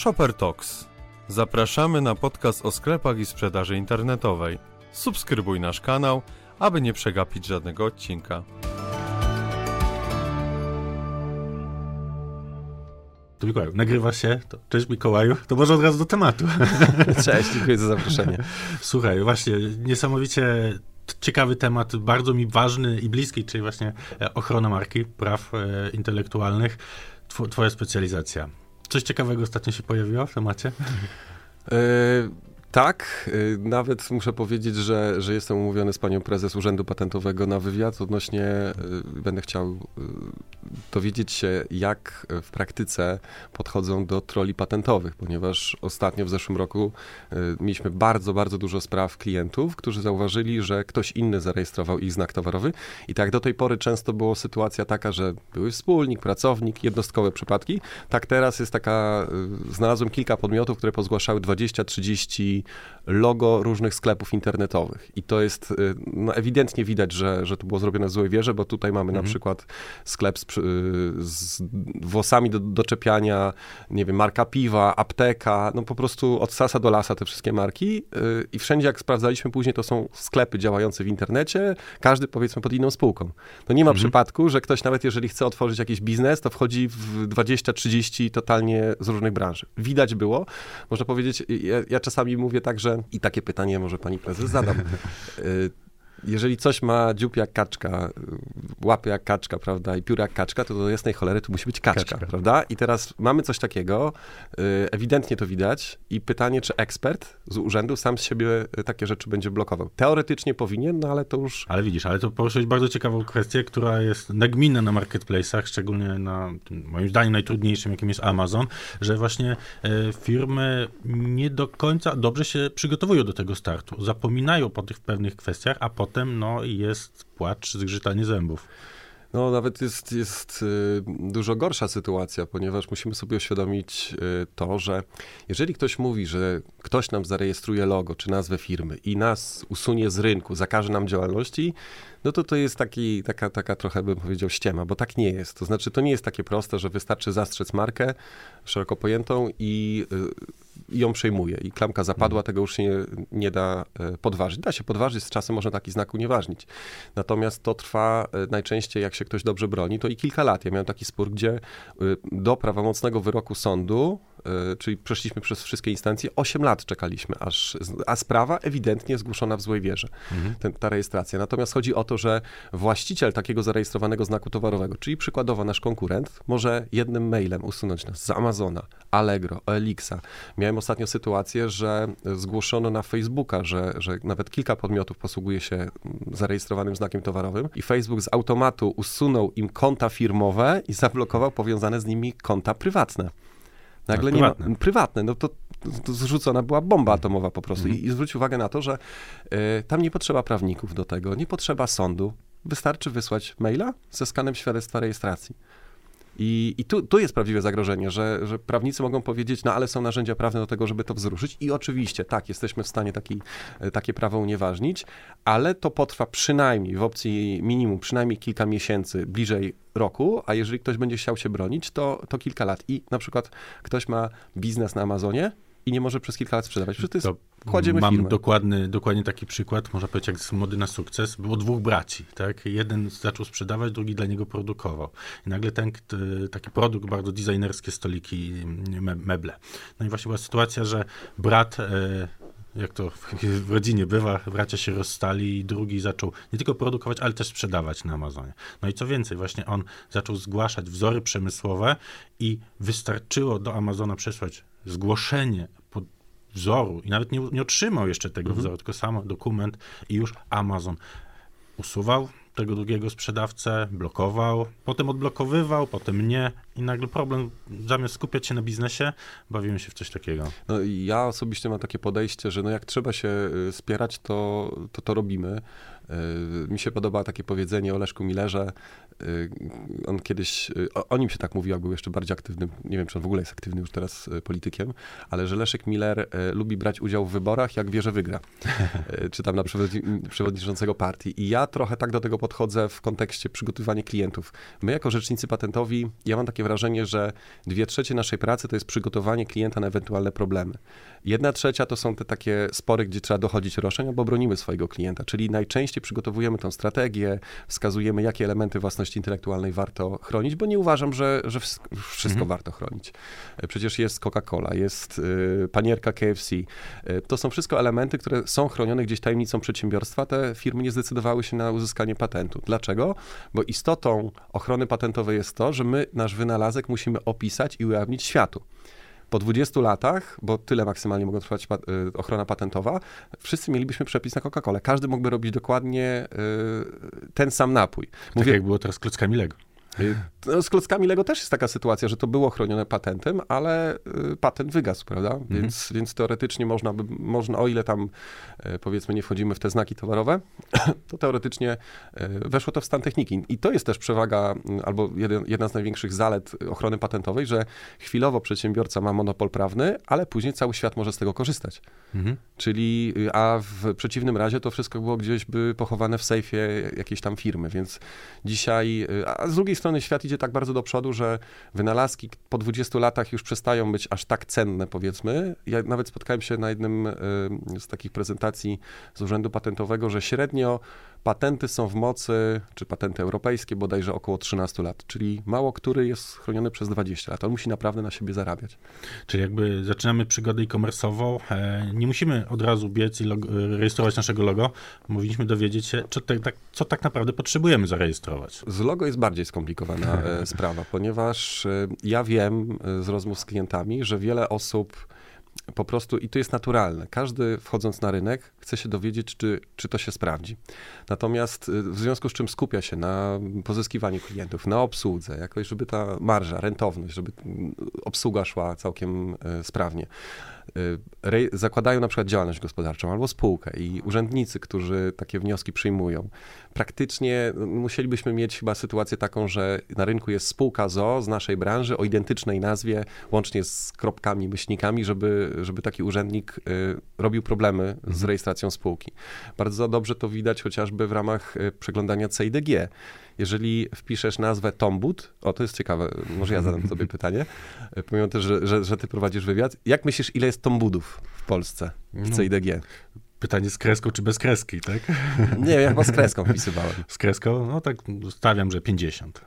Shopper Talks. Zapraszamy na podcast o sklepach i sprzedaży internetowej. Subskrybuj nasz kanał, aby nie przegapić żadnego odcinka. To Mikołaju, nagrywa się. To, cześć Mikołaju. To może od razu do tematu. Cześć, dziękuję za zaproszenie. Słuchaj, właśnie niesamowicie ciekawy temat, bardzo mi ważny i bliski, czyli właśnie e, ochrona marki, praw e, intelektualnych. Tw twoja specjalizacja. Coś ciekawego ostatnio się pojawiło w temacie? E, tak, y, nawet muszę powiedzieć, że, że jestem umówiony z panią prezes Urzędu Patentowego na wywiad odnośnie, y, będę chciał y, dowiedzieć się, jak w praktyce podchodzą do troli patentowych, ponieważ ostatnio w zeszłym roku mieliśmy bardzo, bardzo dużo spraw klientów, którzy zauważyli, że ktoś inny zarejestrował ich znak towarowy i tak do tej pory często była sytuacja taka, że były wspólnik, pracownik, jednostkowe przypadki. Tak teraz jest taka, znalazłem kilka podmiotów, które pozgłaszały 20-30 logo różnych sklepów internetowych. I to jest, y, no ewidentnie widać, że, że to było zrobione w złej wierze, bo tutaj mamy mhm. na przykład sklep z, y, z włosami do doczepiania, nie wiem, marka piwa, apteka, no po prostu od sasa do lasa te wszystkie marki y, i wszędzie jak sprawdzaliśmy później, to są sklepy działające w internecie, każdy powiedzmy pod inną spółką. To nie ma mhm. przypadku, że ktoś nawet jeżeli chce otworzyć jakiś biznes, to wchodzi w 20-30 totalnie z różnych branż. Widać było, można powiedzieć, ja, ja czasami mówię mówię tak, że i takie pytanie może pani prezes zadam. Jeżeli coś ma dziób jak kaczka, łapy jak kaczka, prawda, i pióra jak kaczka, to do jasnej cholery to musi być kaczka, kaczka, prawda? I teraz mamy coś takiego, y, ewidentnie to widać i pytanie, czy ekspert z urzędu sam z siebie y, takie rzeczy będzie blokował. Teoretycznie powinien, no ale to już... Ale widzisz, ale to poruszyłeś bardzo ciekawą kwestię, która jest nagminna na marketplace'ach, szczególnie na, moim zdaniem, najtrudniejszym, jakim jest Amazon, że właśnie e, firmy nie do końca dobrze się przygotowują do tego startu. Zapominają po tych pewnych kwestiach, a potem no, jest płacz, zgrzytanie zębów. No, nawet jest, jest y, dużo gorsza sytuacja, ponieważ musimy sobie uświadomić y, to, że jeżeli ktoś mówi, że ktoś nam zarejestruje logo czy nazwę firmy i nas usunie z rynku, zakaże nam działalności, no to to jest taki, taka, taka trochę bym powiedział ściema, bo tak nie jest. To znaczy, to nie jest takie proste, że wystarczy zastrzec markę szeroko pojętą i y, i ją przejmuje. I klamka zapadła, mhm. tego już się nie, nie, da e, podważyć. Da się podważyć, z czasem można taki znak unieważnić. Natomiast to trwa e, najczęściej, jak się ktoś dobrze broni, to i kilka lat. Ja miałem taki spór, gdzie e, do prawomocnego wyroku sądu czyli przeszliśmy przez wszystkie instancje, 8 lat czekaliśmy, aż, a sprawa ewidentnie zgłoszona w złej wierze, mhm. ten, ta rejestracja. Natomiast chodzi o to, że właściciel takiego zarejestrowanego znaku towarowego, czyli przykładowo nasz konkurent, może jednym mailem usunąć nas z Amazona, Allegro, Elixa. Miałem ostatnio sytuację, że zgłoszono na Facebooka, że, że nawet kilka podmiotów posługuje się zarejestrowanym znakiem towarowym i Facebook z automatu usunął im konta firmowe i zablokował powiązane z nimi konta prywatne. Nagle tak, nie ma, prywatne, no to, to zrzucona była bomba atomowa po prostu. Mhm. I, I zwróć uwagę na to, że y, tam nie potrzeba prawników do tego, nie potrzeba sądu. Wystarczy wysłać maila ze skanem świadectwa rejestracji. I, i tu, tu jest prawdziwe zagrożenie, że, że prawnicy mogą powiedzieć, no ale są narzędzia prawne do tego, żeby to wzruszyć. I oczywiście, tak, jesteśmy w stanie taki, e, takie prawo unieważnić, ale to potrwa przynajmniej w opcji minimum, przynajmniej kilka miesięcy, bliżej roku, a jeżeli ktoś będzie chciał się bronić, to, to kilka lat. I na przykład ktoś ma biznes na Amazonie, i nie może przez kilka lat sprzedawać. Przecież to jest, to kładziemy Mam firmę. dokładny, dokładnie taki przykład, można powiedzieć, jak z mody na sukces. Było dwóch braci, tak? Jeden zaczął sprzedawać, drugi dla niego produkował. I nagle ten taki produkt, bardzo designerskie stoliki, meble. No i właśnie była sytuacja, że brat e, jak to w rodzinie bywa, bracia się rozstali i drugi zaczął nie tylko produkować, ale też sprzedawać na Amazonie. No i co więcej, właśnie on zaczął zgłaszać wzory przemysłowe i wystarczyło do Amazona przesłać zgłoszenie wzoru i nawet nie, nie otrzymał jeszcze tego mhm. wzoru, tylko sam dokument i już Amazon usuwał tego drugiego sprzedawcę, blokował, potem odblokowywał, potem nie i nagle problem, zamiast skupiać się na biznesie, bawimy się w coś takiego. No, ja osobiście mam takie podejście, że no jak trzeba się y, spierać, to to, to robimy. Y, mi się podoba takie powiedzenie o Leszku Millerze, on kiedyś, o, o, nim się tak mówił, jak był jeszcze bardziej aktywnym, nie wiem, czy on w ogóle jest aktywny już teraz politykiem, ale że Leszek Miller lubi brać udział w wyborach, jak wie, że wygra. czy tam na przewodniczącego partii. I ja trochę tak do tego podchodzę w kontekście przygotowywania klientów. My jako rzecznicy patentowi, ja mam takie wrażenie, że dwie trzecie naszej pracy to jest przygotowanie klienta na ewentualne problemy. Jedna trzecia to są te takie spory, gdzie trzeba dochodzić roszczeń, albo bronimy swojego klienta, czyli najczęściej przygotowujemy tą strategię, wskazujemy, jakie elementy własności intelektualnej warto chronić, bo nie uważam, że, że wszystko mhm. warto chronić. E, przecież jest Coca-Cola, jest y, panierka KFC. Y, to są wszystko elementy, które są chronione gdzieś tajemnicą przedsiębiorstwa. Te firmy nie zdecydowały się na uzyskanie patentu. Dlaczego? Bo istotą ochrony patentowej jest to, że my nasz wynalazek musimy opisać i ujawnić światu po 20 latach, bo tyle maksymalnie mogą trwać y, ochrona patentowa, wszyscy mielibyśmy przepis na Coca-Colę. Każdy mógłby robić dokładnie y, ten sam napój. Tak Mówię, tak jak było teraz z klockami Lego. Y, no, z klockami Lego też jest taka sytuacja, że to było chronione patentem, ale y, patent wygasł, prawda? Mhm. Więc, więc teoretycznie można, by, można, o ile tam y, powiedzmy nie wchodzimy w te znaki towarowe, to teoretycznie weszło to w stan techniki. I to jest też przewaga, albo jeden, jedna z największych zalet ochrony patentowej, że chwilowo przedsiębiorca ma monopol prawny, ale później cały świat może z tego korzystać. Mhm. Czyli, a w przeciwnym razie to wszystko było gdzieś by pochowane w sejfie jakiejś tam firmy, więc dzisiaj, a z drugiej strony świat idzie tak bardzo do przodu, że wynalazki po 20 latach już przestają być aż tak cenne, powiedzmy. Ja nawet spotkałem się na jednym y, z takich prezentacji z Urzędu Patentowego, że średnio Patenty są w mocy, czy patenty europejskie, bodajże około 13 lat, czyli mało który jest chroniony przez 20 lat. On musi naprawdę na siebie zarabiać. Czyli jakby zaczynamy przygodę e-commerce'ową, e, nie musimy od razu biec i rejestrować naszego logo, powinniśmy dowiedzieć się, co, te, tak, co tak naprawdę potrzebujemy zarejestrować. Z logo jest bardziej skomplikowana e, sprawa, ponieważ e, ja wiem z rozmów z klientami, że wiele osób po prostu, i to jest naturalne, każdy wchodząc na rynek chce się dowiedzieć, czy, czy to się sprawdzi. Natomiast y, w związku z czym skupia się na pozyskiwaniu klientów, na obsłudze, jakoś, żeby ta marża, rentowność, żeby obsługa szła całkiem y, sprawnie. Y, zakładają na przykład działalność gospodarczą albo spółkę i urzędnicy, którzy takie wnioski przyjmują, praktycznie musielibyśmy mieć chyba sytuację taką, że na rynku jest spółka ZO z naszej branży o identycznej nazwie, łącznie z kropkami, myślnikami, żeby, żeby taki urzędnik y, robił problemy z mhm. rejestracją spółki. Bardzo dobrze to widać chociażby w ramach y, przeglądania CIDG jeżeli wpiszesz nazwę Tombud, o to jest ciekawe, może ja zadam sobie pytanie, pomimo też, że, że, że, ty prowadzisz wywiad, jak myślisz, ile jest Tombudów w Polsce, w no. CIDG? Pytanie z kreską czy bez kreski, tak? Nie, ja chyba z kreską wpisywałem. Z kreską? No tak stawiam, że 50.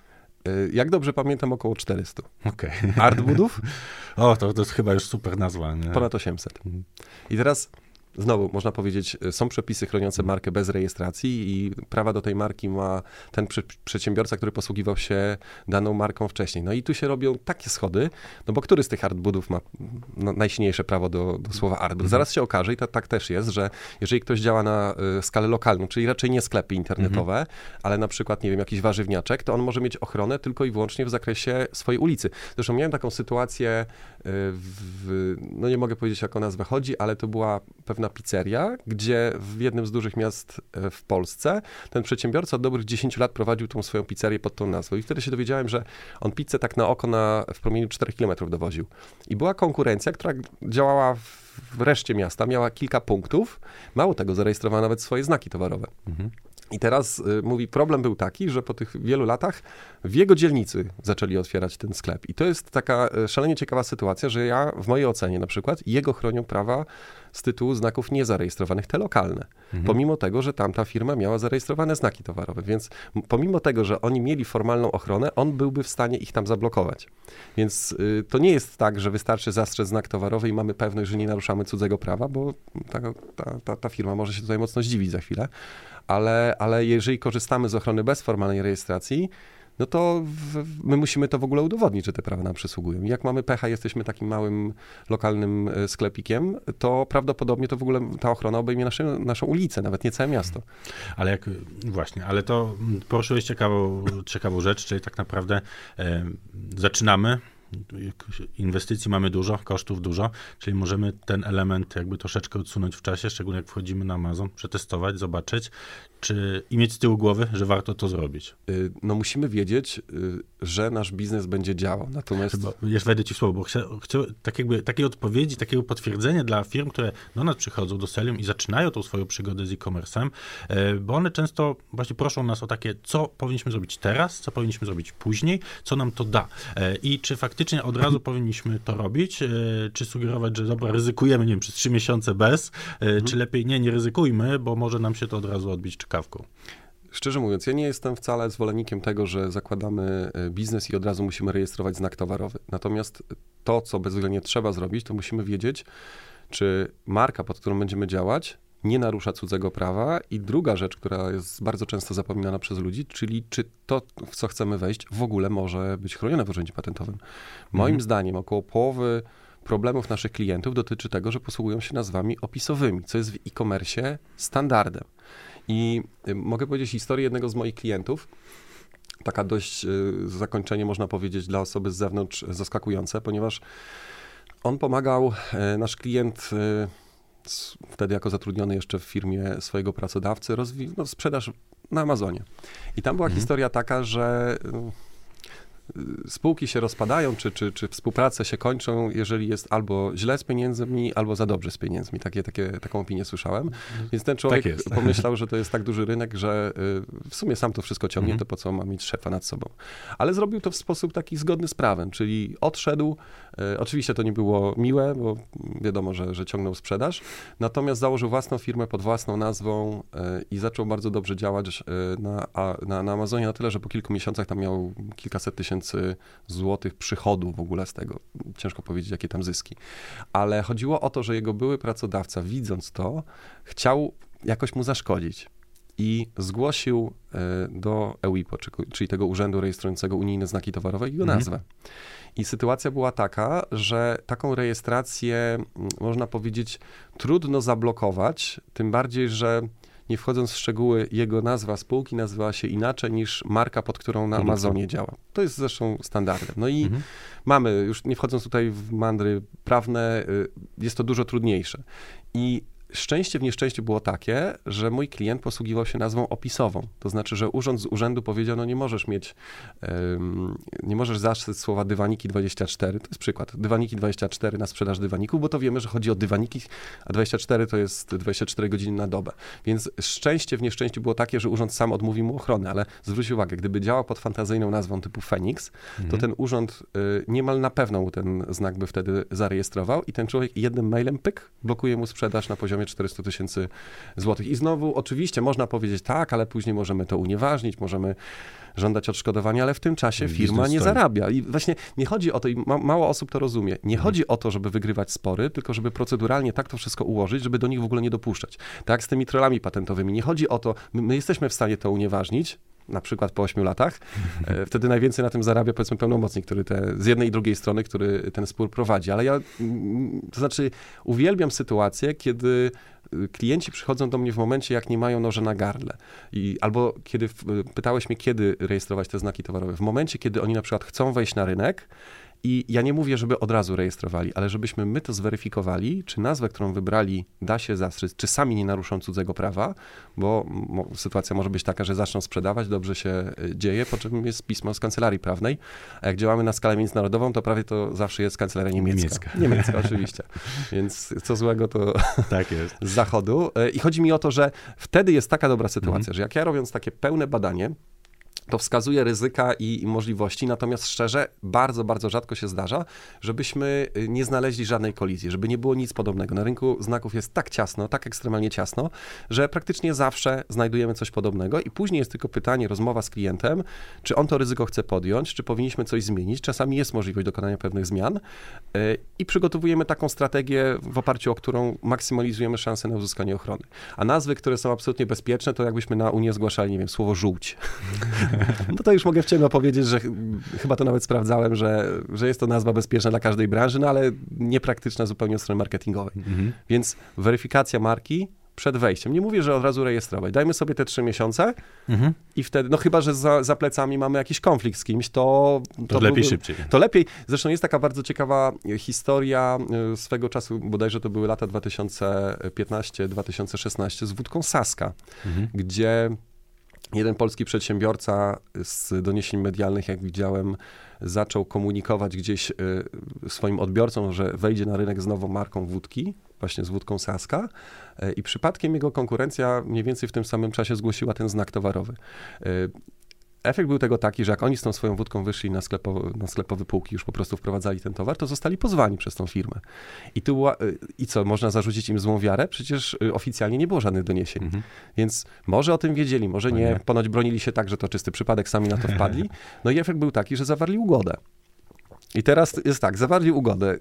Y, jak dobrze pamiętam, około 400. Okej. Okay. Artbudów? O, to, to jest chyba już super nazwa. Nie? Ponad 800. I teraz Znowu, można powiedzieć, y, są przepisy chroniące markę bez rejestracji i prawa do tej marki ma ten przedsiębiorca, który posługiwał się daną marką wcześniej. No i tu się robią takie schody, no bo który z tych artbudów ma no, najsilniejsze prawo do, do słowa artbud? Mhm. Zaraz się okaże i to, tak też jest, że jeżeli ktoś działa na y, skalę lokalną, czyli raczej nie sklepy internetowe, mhm. ale na przykład, nie wiem, jakiś warzywniaczek, to on może mieć ochronę tylko i wyłącznie w zakresie swojej ulicy. Zresztą miałem taką sytuację, w, no nie mogę powiedzieć, jak o nazwę chodzi, ale to była pewna pizzeria, gdzie w jednym z dużych miast e, w Polsce ten przedsiębiorca od dobrych 10 lat prowadził tą swoją pizzerię pod tą nazwą. I wtedy się dowiedziałem, że on pizzę tak na oko na, w promieniu 4 km dowoził. I była konkurencja, która działała w reszcie miasta, miała kilka punktów. Mało tego, zarejestrowała nawet swoje znaki towarowe. Mhm. I teraz y, mówi, problem był taki, że po tych wielu latach w jego dzielnicy zaczęli otwierać ten sklep. I to jest taka y, szalenie ciekawa sytuacja, że ja w mojej ocenie na przykład jego chronią prawa z tytułu znaków niezarejestrowanych te lokalne. Mhm. Pomimo tego, że tamta firma miała zarejestrowane znaki towarowe. Więc pomimo tego, że oni mieli formalną ochronę, on byłby w stanie ich tam zablokować. Więc y, to nie jest tak, że wystarczy zastrzec znak towarowy i mamy pewność, że nie naruszamy cudzego prawa, bo ta, ta, ta, ta firma może się tutaj mocno zdziwić za chwilę ale, ale jeżeli korzystamy z ochrony bez formalnej rejestracji, no to w, my musimy to w ogóle udowodnić, że te prawa nam przysługują. Jak mamy pecha, jesteśmy takim małym, lokalnym e, sklepikiem, to prawdopodobnie to w ogóle ta ochrona obejmie nasze, naszą ulicę, nawet nie całe miasto. Ale jak, właśnie, ale to poruszyłeś ciekawą, ciekawą rzecz, czyli tak naprawdę e, zaczynamy inwestycji mamy dużo, kosztów dużo, czyli możemy ten element jakby troszeczkę odsunąć w czasie, szczególnie jak wchodzimy na Amazon, przetestować, zobaczyć, czy i mieć z tyłu głowy, że warto to zrobić. Y, no musimy wiedzieć, y, że nasz biznes będzie działał. Natomiast... Bo, jeszcze wejdę ci w słowo, bo chcę, chcę tak jakby takiej odpowiedzi, takiego potwierdzenia dla firm, które do nas przychodzą, do Selium i zaczynają tą swoją przygodę z e-commerce'em, y, bo one często właśnie proszą nas o takie, co powinniśmy zrobić teraz, co powinniśmy zrobić później, co nam to da. I czy faktycznie od razu powinniśmy to robić, czy sugerować, że dobra, ryzykujemy, nie wiem, przez trzy miesiące bez, mhm. czy lepiej nie, nie ryzykujmy, bo może nam się to od razu odbić, czy kawką. Szczerze mówiąc, ja nie jestem wcale zwolennikiem tego, że zakładamy e, biznes i od razu musimy rejestrować znak towarowy. Natomiast to, co bezwzględnie trzeba zrobić, to musimy wiedzieć, czy marka, pod którą będziemy działać, nie narusza cudzego prawa. I druga rzecz, która jest bardzo często zapominana przez ludzi, czyli czy to, w co chcemy wejść, w ogóle może być chronione w urzędzie patentowym. Moim mhm. zdaniem około połowy problemów naszych klientów dotyczy tego, że posługują się nazwami opisowymi, co jest w e-commerce standardem. I y, mogę powiedzieć historię jednego z moich klientów. Taka dość y, zakończenie, można powiedzieć, dla osoby z zewnątrz zaskakujące, ponieważ on pomagał, y, nasz klient wtedy jako zatrudniony jeszcze w firmie swojego pracodawcy, rozwi- no, sprzedaż na Amazonie. I tam była mhm. historia taka, że spółki się rozpadają, czy, czy, czy współprace się kończą, jeżeli jest albo źle z pieniędzmi, albo za dobrze z pieniędzmi. Takie, takie, taką opinię słyszałem. Więc ten człowiek tak pomyślał, że to jest tak duży rynek, że y, w sumie sam to wszystko ciągnie, mhm. to po co ma mieć szefa nad sobą. Ale zrobił to w sposób taki zgodny z prawem, czyli odszedł. Y, oczywiście to nie było miłe, bo wiadomo, że, że ciągnął sprzedaż. Natomiast założył własną firmę pod własną nazwą y, i zaczął bardzo dobrze działać na, na, na Amazonie na tyle, że po kilku miesiącach tam miał kilkaset tysięcy złotych przychodu w ogóle z tego. Ciężko powiedzieć, jakie tam zyski. Ale chodziło o to, że jego były pracodawca, widząc to, chciał jakoś mu zaszkodzić i zgłosił e, do EUIPO, czyli tego urzędu rejestrującego unijne znaki towarowe, jego mhm. nazwę. I sytuacja była taka, że taką rejestrację, można powiedzieć, trudno zablokować, tym bardziej, że nie wchodząc w szczegóły, jego nazwa spółki nazywała się inaczej niż marka, pod którą na Amazonie działa. To jest zresztą standardem. No i mhm. mamy, już nie wchodząc tutaj w mandry prawne, y, jest to dużo trudniejsze. I szczęście w nieszczęściu było takie, że mój klient posługiwał się nazwą opisową. To znaczy, że urząd z urzędu powiedział, no nie możesz mieć, um, nie możesz zaszyć słowa dywaniki 24, to jest przykład, dywaniki 24 na sprzedaż dywaników, bo to wiemy, że chodzi o dywaniki, a 24 to jest 24 godziny na dobę. Więc szczęście w nieszczęściu było takie, że urząd sam odmówił mu ochrony, ale zwróć uwagę, gdyby działał pod fantazyjną nazwą typu Phoenix, mhm. to ten urząd y, niemal na pewno mu ten znak by wtedy zarejestrował i ten człowiek jednym mailem, pyk, blokuje mu sprzedaż na poziomie 400 tysięcy złotych. I znowu, oczywiście można powiedzieć tak, ale później możemy to unieważnić, możemy żądać odszkodowania, ale w tym czasie firma nie zarabia. I właśnie nie chodzi o to, i ma, mało osób to rozumie, nie mhm. chodzi o to, żeby wygrywać spory, tylko żeby proceduralnie tak to wszystko ułożyć, żeby do nich w ogóle nie dopuszczać. Tak z tymi trollami patentowymi. Nie chodzi o to, my, my jesteśmy w stanie to unieważnić, na przykład po 8 latach, e, wtedy najwięcej na tym zarabia powiedzmy pełnomocnik, który te, z jednej i drugiej strony, który ten spór prowadzi. Ale ja, mm, to znaczy uwielbiam sytuację, kiedy y, klienci przychodzą do mnie w momencie, jak nie mają noże na gardle. I, albo kiedy pytałeś mnie, kiedy rejestrować te znaki towarowe. W momencie, kiedy oni na przykład chcą wejść na rynek, i ja nie mówię, żeby od razu rejestrowali, ale żebyśmy my to zweryfikowali, czy nazwę, którą wybrali, da się zastrzec, czy sami nie naruszą cudzego prawa, bo sytuacja może być taka, że zaczną sprzedawać, dobrze się e, dzieje, po czym jest pismo z kancelarii prawnej, a jak działamy na skalę międzynarodową, to prawie to zawsze jest kancelaria niemiecka. Niemiecka, niemiecka oczywiście. Więc co złego to tak jest. z zachodu. E, I chodzi mi o to, że wtedy jest taka dobra sytuacja, mhm. że jak ja robiąc takie pełne badanie, to wskazuje ryzyka i, możliwości, natomiast szczerze, bardzo, bardzo rzadko się zdarza, żebyśmy y, nie znaleźli żadnej kolizji, żeby nie było nic podobnego. Na rynku znaków jest tak ciasno, tak ekstremalnie ciasno, że praktycznie zawsze znajdujemy coś podobnego i później jest tylko pytanie, rozmowa z klientem, czy on to ryzyko chce podjąć, czy powinniśmy coś zmienić. Czasami jest możliwość dokonania pewnych zmian y, i przygotowujemy taką strategię, w oparciu o którą maksymalizujemy szanse na uzyskanie ochrony. A nazwy, które są absolutnie bezpieczne, to jakbyśmy na Unię zgłaszali, nie wiem, słowo żółć. No to już mogę w ciemno powiedzieć, że chyba to nawet sprawdzałem, że, że jest to nazwa bezpieczna dla każdej branży, no ale niepraktyczna zupełnie od strony marketingowej. Mhm. Więc weryfikacja marki przed wejściem. Nie mówię, że od razu rejestrować. Dajmy sobie te trzy miesiące Mhm. i wtedy, no chyba, że za, za plecami mamy jakiś konflikt z kimś, to... To, lepiej byłby- szybciej. To lepiej. Zresztą jest taka bardzo ciekawa historia e, swego czasu, bodajże to były lata 2015-2016 z wódką Saska, Mhm. gdzie jeden polski przedsiębiorca z doniesień medialnych, jak widziałem, zaczął komunikować gdzieś e, swoim odbiorcom, że wejdzie na rynek z nową marką wódki, właśnie z wódką Saska e, i przypadkiem jego konkurencja mniej więcej w tym samym czasie zgłosiła ten znak towarowy. Efekt był tego taki, że jak oni z tą swoją wódką wyszli na, sklepo, na sklepowe półki, już po prostu wprowadzali ten towar, to zostali pozwani przez tą firmę. I, tu, była- y, I co, można zarzucić im złą wiarę? Przecież y, oficjalnie nie było żadnych doniesień. Mhm. Więc może o tym wiedzieli, może No nie. nie. Ponoć bronili się tak, że to czysty przypadek, sami na to wpadli. No i efekt był taki, że zawarli ugodę. I teraz jest tak, zawarli ugodę.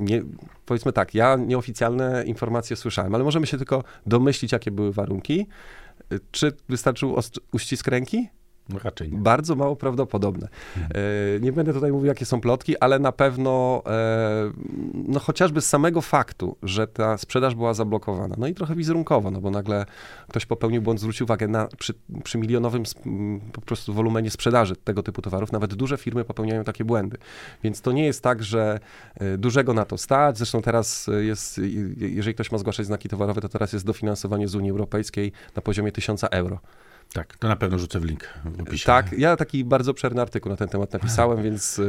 Nie, powiedzmy tak, ja nieoficjalne informacje słyszałem, ale możemy się tylko domyślić, jakie były warunki. Y, Czy wystarczył uścisk ręki? Raczej nie. Bardzo mało prawdopodobne. E, Nie będę tutaj mówił, jakie są plotki, ale na pewno, e, no chociażby z samego faktu, że ta sprzedaż była zablokowana, no i trochę wizerunkowo, no bo nagle ktoś popełnił błąd, zwrócił uwagę na, przy, przy milionowym po prostu wolumenie sprzedaży tego typu towarów, nawet duże firmy popełniają takie błędy. Więc to nie jest tak, że e, dużego na to stać. Zresztą teraz jest, je- jeżeli ktoś ma zgłaszać znaki towarowe, to teraz jest dofinansowanie z Unii Europejskiej na poziomie 1000 euro. Tak, to na pewno rzucę w link w opisie. Tak, ja taki bardzo obszerny artykuł na ten temat napisałem, więc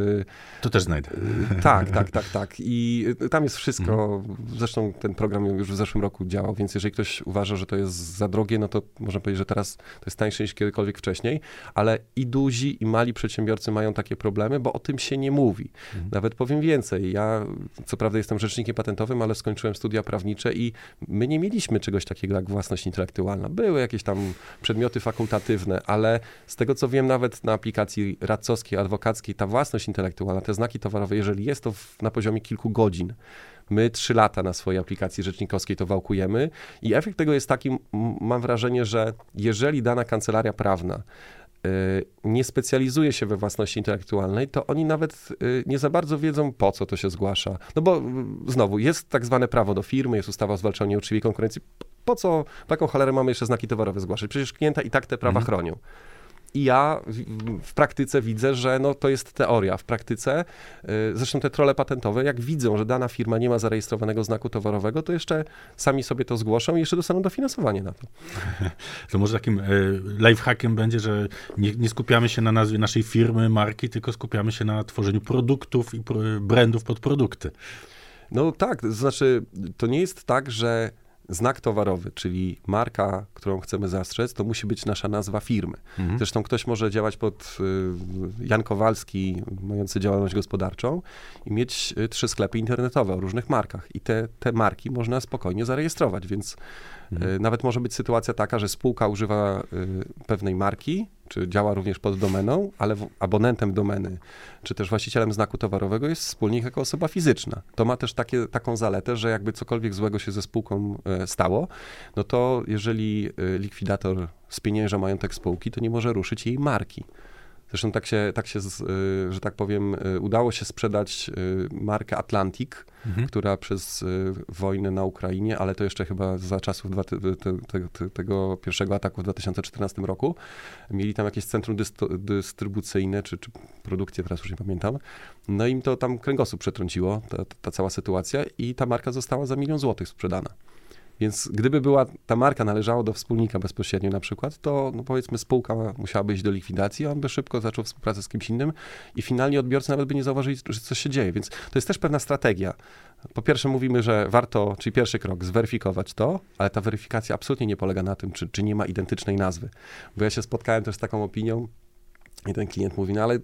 To też znajdę. y, tak, tak, tak, tak. I y, tam jest wszystko. Zresztą ten program już w zeszłym roku działał, więc jeżeli ktoś uważa, że to jest za drogie, no to można powiedzieć, że teraz to jest tańsze niż kiedykolwiek wcześniej, ale i duzi, i mali przedsiębiorcy mają takie problemy, bo o tym się nie mówi. Nawet powiem więcej. Ja, co prawda, jestem rzecznikiem patentowym, ale skończyłem studia prawnicze i my nie mieliśmy czegoś takiego jak własność intelektualna. Były jakieś tam przedmioty fakultatywne, ale z tego co wiem, nawet na aplikacji radcowskiej, adwokackiej, ta własność intelektualna, te znaki towarowe, jeżeli jest to w, na poziomie kilku godzin, My trzy lata na swojej aplikacji rzecznikowskiej to wałkujemy i efekt tego jest taki, mam wrażenie, że jeżeli dana kancelaria prawna y, nie specjalizuje się we własności intelektualnej, to oni nawet y, nie za bardzo wiedzą, po co to się zgłasza. No bo y, znowu, jest tak zwane prawo do firmy, jest ustawa o zwalczaniu nieuczciwej konkurencji. Po co taką cholerę mamy jeszcze znaki towarowe zgłaszać? Przecież klienta i tak te prawa chronią. I ja w, praktyce widzę, że no, to jest teoria. W praktyce, y, zresztą te trole patentowe, jak widzą, że dana firma nie ma zarejestrowanego znaku towarowego, to jeszcze sami sobie to zgłoszą i jeszcze dostaną dofinansowanie na to. To może takim e, lifehackiem będzie, że nie, nie skupiamy się na nazwie naszej firmy, marki, tylko skupiamy się na tworzeniu produktów i brandów pod produkty. No tak, to znaczy, to nie jest tak, że znak towarowy, czyli marka, którą chcemy zastrzec, to musi być nasza nazwa firmy. Zresztą ktoś może działać pod y, Jan Kowalski, mający działalność gospodarczą i mieć y, trzy sklepy internetowe o różnych markach. I te, te marki można spokojnie zarejestrować, więc y, nawet może być sytuacja taka, że spółka używa pewnej marki, czy działa również pod domeną, ale abonentem domeny, czy też właścicielem znaku towarowego jest wspólnik jako osoba fizyczna. To ma też takie, taką zaletę, że jakby cokolwiek złego się ze spółką e, stało, no to jeżeli e, likwidator spienięża majątek spółki, to nie może ruszyć jej marki. Zresztą tak się, tak się z, y, że tak powiem, y, udało się sprzedać y, markę Atlantic, która przez wojnę na Ukrainie, ale to jeszcze chyba za czasów dwa, te, te, te, tego pierwszego ataku w 2014 roku, mieli tam jakieś centrum dysto, dystrybucyjne, czy, czy produkcję, teraz już nie pamiętam. No im to tam kręgosłup przetrąciło, ta, ta cała sytuacja i ta marka została za milion złotych sprzedana. Więc gdyby była ta marka należała do wspólnika bezpośrednio na przykład, to no powiedzmy spółka musiałaby iść do likwidacji, a on by szybko zaczął współpracę z kimś innym i finalnie odbiorcy nawet by nie zauważyli, że coś się dzieje. Więc to jest też pewna strategia. Po pierwsze mówimy, że warto, czyli pierwszy krok, zweryfikować to, ale ta weryfikacja absolutnie nie polega na tym, czy, czy nie ma identycznej nazwy. Bo ja się spotkałem też z taką opinią i ten klient mówi, no ale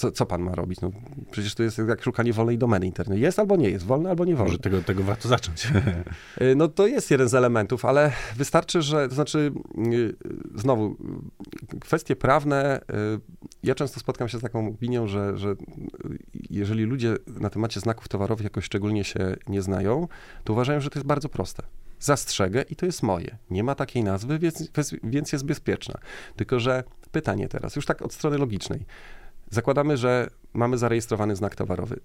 co, co pan ma robić? No, przecież to jest jak szukanie wolnej domeny internetowej. Jest albo nie jest, wolne albo nie wolne. Może tego, tego warto zacząć. Y, No to jest jeden z elementów, ale wystarczy, że, to znaczy, y, znowu, kwestie prawne, y, ja często spotkam się z taką opinią, że, że jeżeli ludzie na temacie znaków towarowych jakoś szczególnie się nie znają, to uważają, że to jest bardzo proste. Zastrzegę i to jest moje. Nie ma takiej nazwy, więc, więc jest bezpieczna. Tylko, że pytanie teraz, już tak od strony logicznej. Zakładamy, że mamy zarejestrowany znak towarowy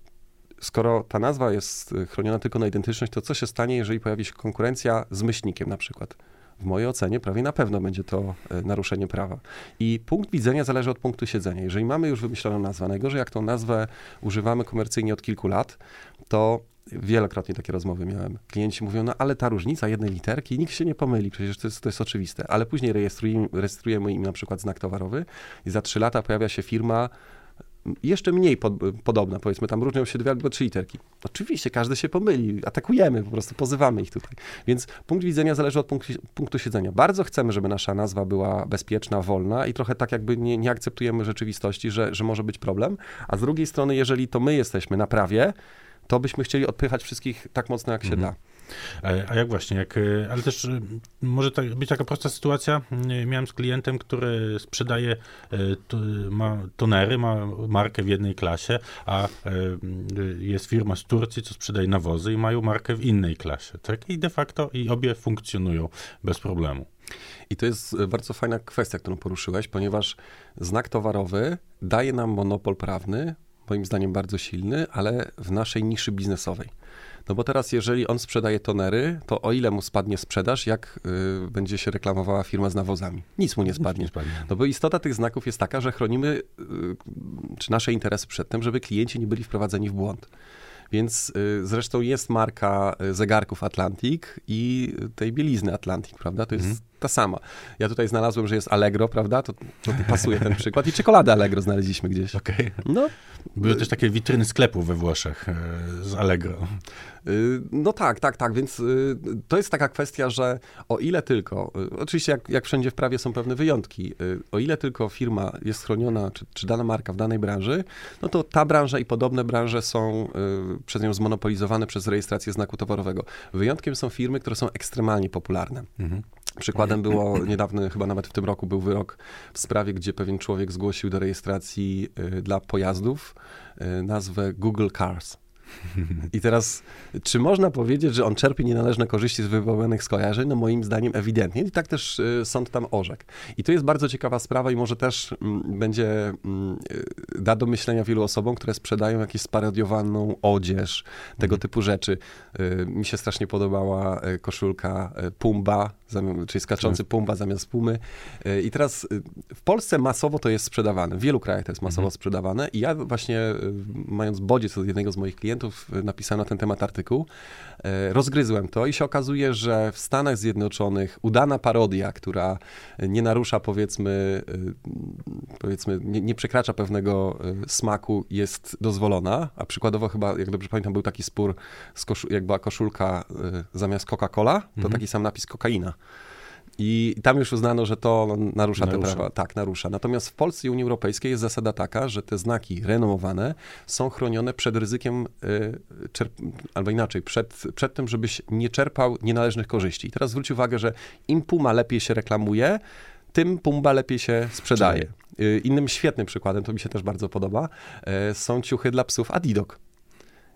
skoro ta nazwa jest chroniona tylko na identyczność, to co się stanie, jeżeli pojawi się konkurencja z myślnikiem na przykład? W mojej ocenie prawie na pewno będzie to e, naruszenie prawa. I punkt widzenia zależy od punktu siedzenia. Jeżeli mamy już wymyśloną nazwę, najgorzej jak tą nazwę używamy komercyjnie od kilku lat, to wielokrotnie takie rozmowy miałem. Klienci mówią, no ale ta różnica jednej literki, nikt się nie pomyli, przecież to jest, to jest oczywiste. Ale później rejestrujemy, rejestrujemy im na przykład znak towarowy i za trzy lata pojawia się firma, jeszcze mniej pod, podobna, powiedzmy, tam różnią się dwie albo trzy literki. Oczywiście, każdy się pomyli, atakujemy, po prostu pozywamy ich tutaj. Więc punkt widzenia zależy od punktu, punktu siedzenia. Bardzo chcemy, żeby nasza nazwa była bezpieczna, wolna i trochę tak jakby nie, nie akceptujemy rzeczywistości, że, że może być problem, a z drugiej strony, jeżeli to my jesteśmy na prawie, to byśmy chcieli odpychać wszystkich tak mocno, jak się mhm. da. A jak właśnie, jak, e, ale też e, może tak, być taka prosta sytuacja. E, miałem z klientem, który sprzedaje ma tonery, ma markę w jednej klasie, a jest firma z Turcji, co sprzedaje nawozy i mają markę w innej klasie. Tak? I de facto i obie funkcjonują bez problemu. I to jest bardzo fajna kwestia, którą poruszyłeś, ponieważ znak towarowy daje nam monopol prawny, moim zdaniem bardzo silny, ale w naszej niszy biznesowej. No bo teraz, jeżeli on sprzedaje tonery, to o ile mu spadnie sprzedaż, jak y, będzie się reklamowała firma z nawozami? Nic mu nie spadnie. nie spadnie. No bo istota tych znaków jest taka, że chronimy y, czy nasze interesy przed tym, żeby klienci nie byli wprowadzeni w błąd. Więc y, zresztą jest marka y, zegarków Atlantic i tej bielizny Atlantic, prawda? To jest mm. Ta sama. Ja tutaj znalazłem, że jest Allegro, prawda? To, to pasuje ten przykład. I czekoladę Allegro znaleźliśmy gdzieś. Okej. Okay. No. Były też takie witryny sklepów we Włoszech e, z Allegro. Y, no tak, tak, tak, więc y, to jest taka kwestia, że o ile tylko, y, oczywiście jak, jak wszędzie w prawie są pewne wyjątki, o ile tylko firma jest chroniona, czy, czy dana marka w danej branży, no to ta branża i podobne branże są przez nią zmonopolizowane przez rejestrację znaku towarowego. Wyjątkiem są firmy, które są ekstremalnie popularne. Mhm. Przykładem było niedawny, chyba nawet w tym roku był wyrok w sprawie, gdzie pewien człowiek zgłosił do rejestracji dla pojazdów nazwę Google Cars. I teraz, czy można powiedzieć, że on czerpie nienależne korzyści z wywołanych skojarzeń? No moim zdaniem ewidentnie. I tak też y, sąd tam orzekł. I to jest bardzo ciekawa sprawa i może też mm, będzie mm, y, da do myślenia wielu osobom, które sprzedają jakąś sparodiowaną odzież, tego mhm. typu rzeczy. Y, mi się strasznie podobała koszulka Pumba, czyli skaczący tak. Pumba zamiast Pumy. I teraz w Polsce masowo to jest sprzedawane. W wielu krajach to jest masowo mhm. sprzedawane i ja właśnie, mając bodziec od jednego z moich klientów, napisałem na ten temat artykuł. Rozgryzłem to i się okazuje, że w Stanach Zjednoczonych udana parodia, która nie narusza powiedzmy, powiedzmy nie, nie przekracza pewnego smaku, jest dozwolona, a przykładowo chyba, jak dobrze pamiętam, był taki spór, z koszu- jak była koszulka zamiast Coca-Cola, to mhm. taki sam napis kokaina. I tam już uznano, że to narusza, narusza, te prawa. Tak, narusza. Natomiast w Polsce i Unii Europejskiej jest zasada taka, że te znaki renomowane są chronione przed ryzykiem, y, albo inaczej, przed, przed tym, żebyś nie czerpał nienależnych korzyści. I teraz zwróć uwagę, że im Puma lepiej się reklamuje, tym Pumba lepiej się sprzedaje. Y, innym świetnym przykładem, to mi się też bardzo podoba, y, są ciuchy dla psów Adidok.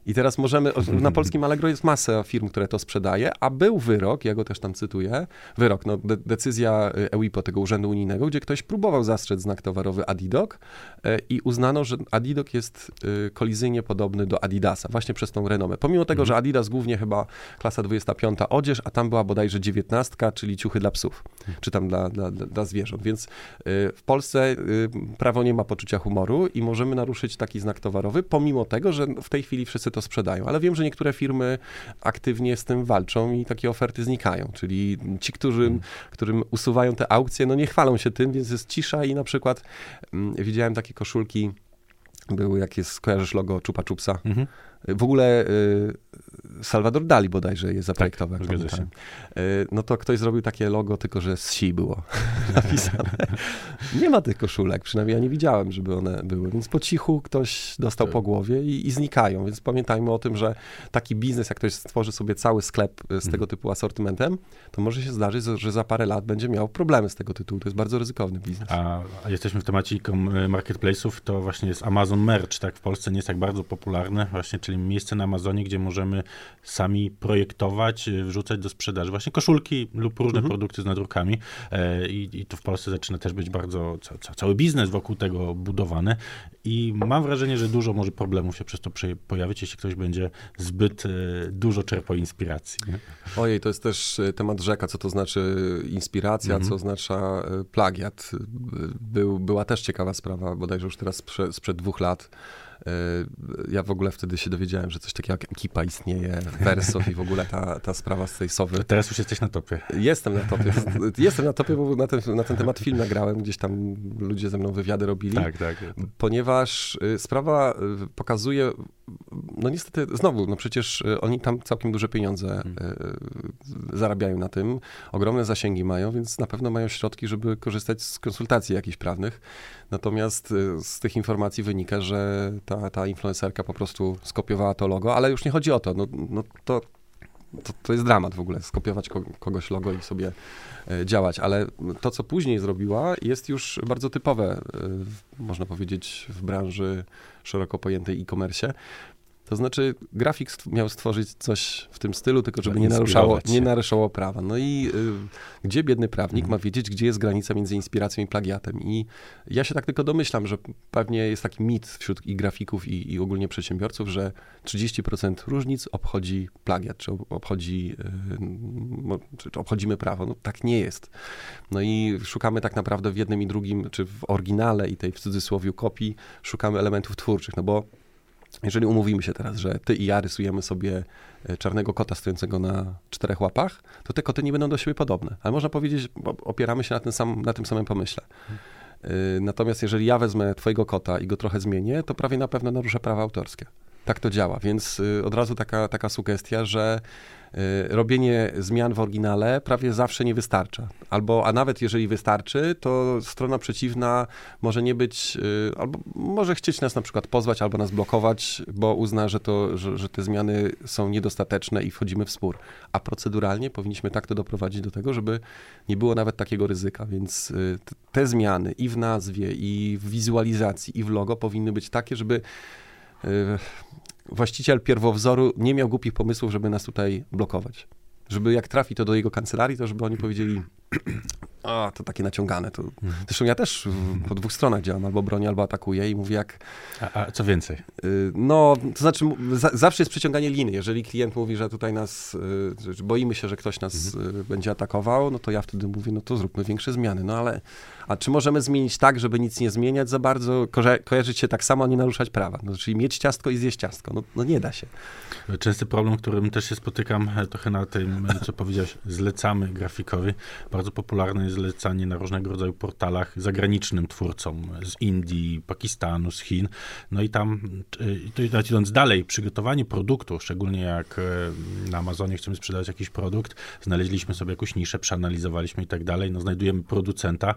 I teraz możemy, na polskim Allegro jest masa firm, które to sprzedaje, a był wyrok, ja go też tam cytuję, wyrok, no, de decyzja y, EUIPO, tego Urzędu Unijnego, gdzie ktoś próbował zastrzec znak towarowy Adidok e, i uznano, że Adidok jest y, kolizyjnie podobny do Adidasa, właśnie przez tą renomę. Pomimo tego, mhm. że Adidas głównie chyba klasa 25 odzież, a tam była bodajże 19, czyli ciuchy dla psów, mhm. czy tam dla, dla, dla zwierząt. Więc y, w Polsce prawo nie ma poczucia humoru i możemy naruszyć taki znak towarowy, pomimo tego, że w tej chwili wszyscy to to sprzedają. Ale wiem, że niektóre firmy aktywnie z tym walczą i takie oferty znikają. Czyli ci, którym, hmm. którym usuwają te aukcje, no nie chwalą się tym, więc jest cisza i na przykład mm, widziałem takie koszulki, były, jak jest, kojarzysz logo Chupa Chupsa? Mhm. W ogóle y, Salvador Dali bodajże je zaprojektował. Tak, y, no to ktoś zrobił takie logo, tylko że z si było napisane. nie ma tych koszulek, przynajmniej ja nie widziałem, żeby one były, więc po cichu ktoś dostał tak. po głowie i, i, znikają, więc pamiętajmy o tym, że taki biznes, jak ktoś stworzy sobie cały sklep z tego mhm. typu asortymentem, to może się zdarzyć, że za parę lat będzie miał problemy z tego tytułu. To jest bardzo ryzykowny biznes. A, a jesteśmy w temacie marketplace'ów, to właśnie jest Amazon Merch, tak, w Polsce nie jest tak bardzo popularne, właśnie, czyli miejsce na Amazonie, gdzie możemy sami projektować, y, wrzucać do sprzedaży właśnie koszulki lub różne mhm. produkty z nadrukami e, i, i to w Polsce zaczyna też być bardzo, ca, ca, cały biznes wokół tego budowany i mam wrażenie, że dużo może problemów się przez to pojawić, jeśli ktoś będzie zbyt e, dużo czerpał inspiracji. Nie? Ojej, to jest też e, temat rzeka, co to znaczy inspiracja, mhm. co oznacza plagiat. Był, była też ciekawa sprawa, bodajże już teraz sprzed dwóch lat, ja w ogóle wtedy się dowiedziałem, że coś takiego jak ekipa istnieje, Verso i w ogóle ta, ta sprawa z tej sowy. Teraz już jesteś na topie. Jestem na topie. Jestem na topie, bo na ten, na ten temat film nagrałem, gdzieś tam ludzie ze mną wywiady robili. Tak, tak. Ponieważ y, sprawa y, pokazuje, no niestety, znowu, no przecież y, oni tam całkiem duże pieniądze hmm. zarabiają na tym, ogromne zasięgi mają, więc na pewno mają środki, żeby korzystać z konsultacji jakichś prawnych. Natomiast y, z tych informacji wynika, że ta, ta influencerka po prostu skopiowała to logo, ale już nie chodzi o to. No, no to, to, to jest dramat w ogóle, skopiować kogoś logo i sobie e, działać, ale to, co później zrobiła, jest już bardzo typowe, e, można powiedzieć, w branży szeroko pojętej e-commerce, to znaczy, grafik miał stworzyć coś w tym stylu, tylko żeby nie naruszało, nie naruszało prawa. No i y, gdzie biedny prawnik mhm. ma wiedzieć, gdzie jest granica między inspiracją i plagiatem? I ja się tak tylko domyślam, że pewnie jest taki mit wśród i grafików, i, i ogólnie przedsiębiorców, że 30% różnic obchodzi plagiat, czy obchodzi, y, czy obchodzimy prawo. No tak nie jest. No i szukamy tak naprawdę w jednym i drugim, czy w oryginale i tej w cudzysłowie kopii, szukamy elementów twórczych, no bo jeżeli umówimy się teraz, że ty i ja rysujemy sobie e, czarnego kota stojącego na czterech łapach, to te koty nie będą do siebie podobne. Ale można powiedzieć, opieramy się na tym, sam, na tym samym pomyśle. E, natomiast jeżeli ja wezmę twojego kota i go trochę zmienię, to prawie na pewno naruszę prawa autorskie. Tak to działa, więc e, od razu taka, taka sugestia, że robienie zmian w oryginale prawie zawsze nie wystarcza. Albo, a nawet jeżeli wystarczy, to strona przeciwna może nie być, y, albo może chcieć nas na przykład pozwać, albo nas blokować, bo uzna, że, to, że, że te zmiany są niedostateczne i wchodzimy w spór. A proceduralnie powinniśmy tak to doprowadzić do tego, żeby nie było nawet takiego ryzyka. Więc y, te zmiany i w nazwie, i w wizualizacji, i w logo powinny być takie, żeby właściciel pierwowzoru nie miał głupich pomysłów, żeby nas tutaj blokować. Żeby jak trafi to do jego kancelarii, to żeby oni powiedzieli, a, to takie naciągane. To... Zresztą ja też po dwóch stronach działam, albo bronię, albo atakuję i mówię jak... A, a co więcej? Y, no, to znaczy za, zawsze jest przyciąganie liny. Jeżeli klient mówi, że tutaj nas, y, boimy się, że ktoś nas mhm. Y, będzie atakował, no to ja wtedy mówię, no to zróbmy większe zmiany. No ale, a czy możemy zmienić tak, żeby nic nie zmieniać za bardzo, ko kojarzyć się tak samo, a nie naruszać prawa? No, czyli mieć ciastko i zjeść ciastko. No, no nie da się. Częsty problem, którym też się spotykam e, trochę na tym, co powiedziałeś, zlecamy grafikowi. Bardzo popularny jest zlecanie na różnego rodzaju portalach zagranicznym twórcom z Indii, Pakistanu, z Chin. No i tam, to idąc dalej, przygotowanie produktu, szczególnie jak y, na Amazonie chcemy sprzedać jakiś produkt, znaleźliśmy sobie jakąś niszę, przeanalizowaliśmy i tak dalej, no znajdujemy producenta,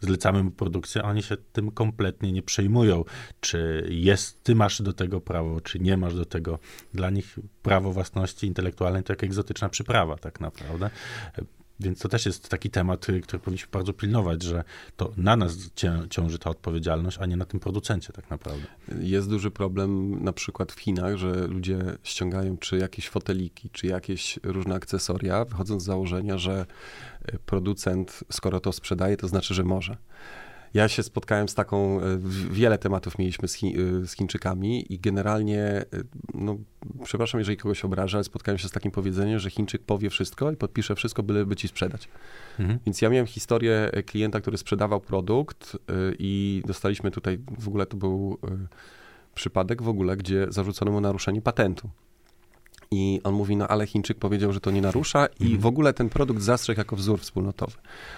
zlecamy mu produkcję, a oni się tym kompletnie nie przejmują, czy jest, ty masz do tego prawo, czy nie masz do tego. Dla nich prawo własności intelektualnej to jak egzotyczna przyprawa tak naprawdę. Więc to też jest taki temat, y, który powinniśmy bardzo pilnować, że to na nas ciąży ta odpowiedzialność, a nie na tym producencie tak naprawdę. Jest duży problem na przykład w Chinach, że ludzie ściągają czy jakieś foteliki, czy jakieś różne akcesoria, wychodząc z założenia, że y, producent, skoro to sprzedaje, to znaczy, że może. Ja się spotkałem z taką, e, wiele tematów mieliśmy z, Chi, e, z Chińczykami i generalnie, e, no, przepraszam, jeżeli kogoś obrażę, ale spotkałem się z takim powiedzeniem, że Chińczyk powie wszystko i podpisze wszystko, byleby ci sprzedać. Mhm. Więc ja miałem historię klienta, który sprzedawał produkt i dostaliśmy tutaj, w ogóle to był przypadek w ogóle, gdzie zarzucono mu naruszenie patentu. I on mówi, no ale Chińczyk powiedział, że to nie narusza i mhm. w ogóle ten produkt zastrzegł jako wzór wspólnotowy.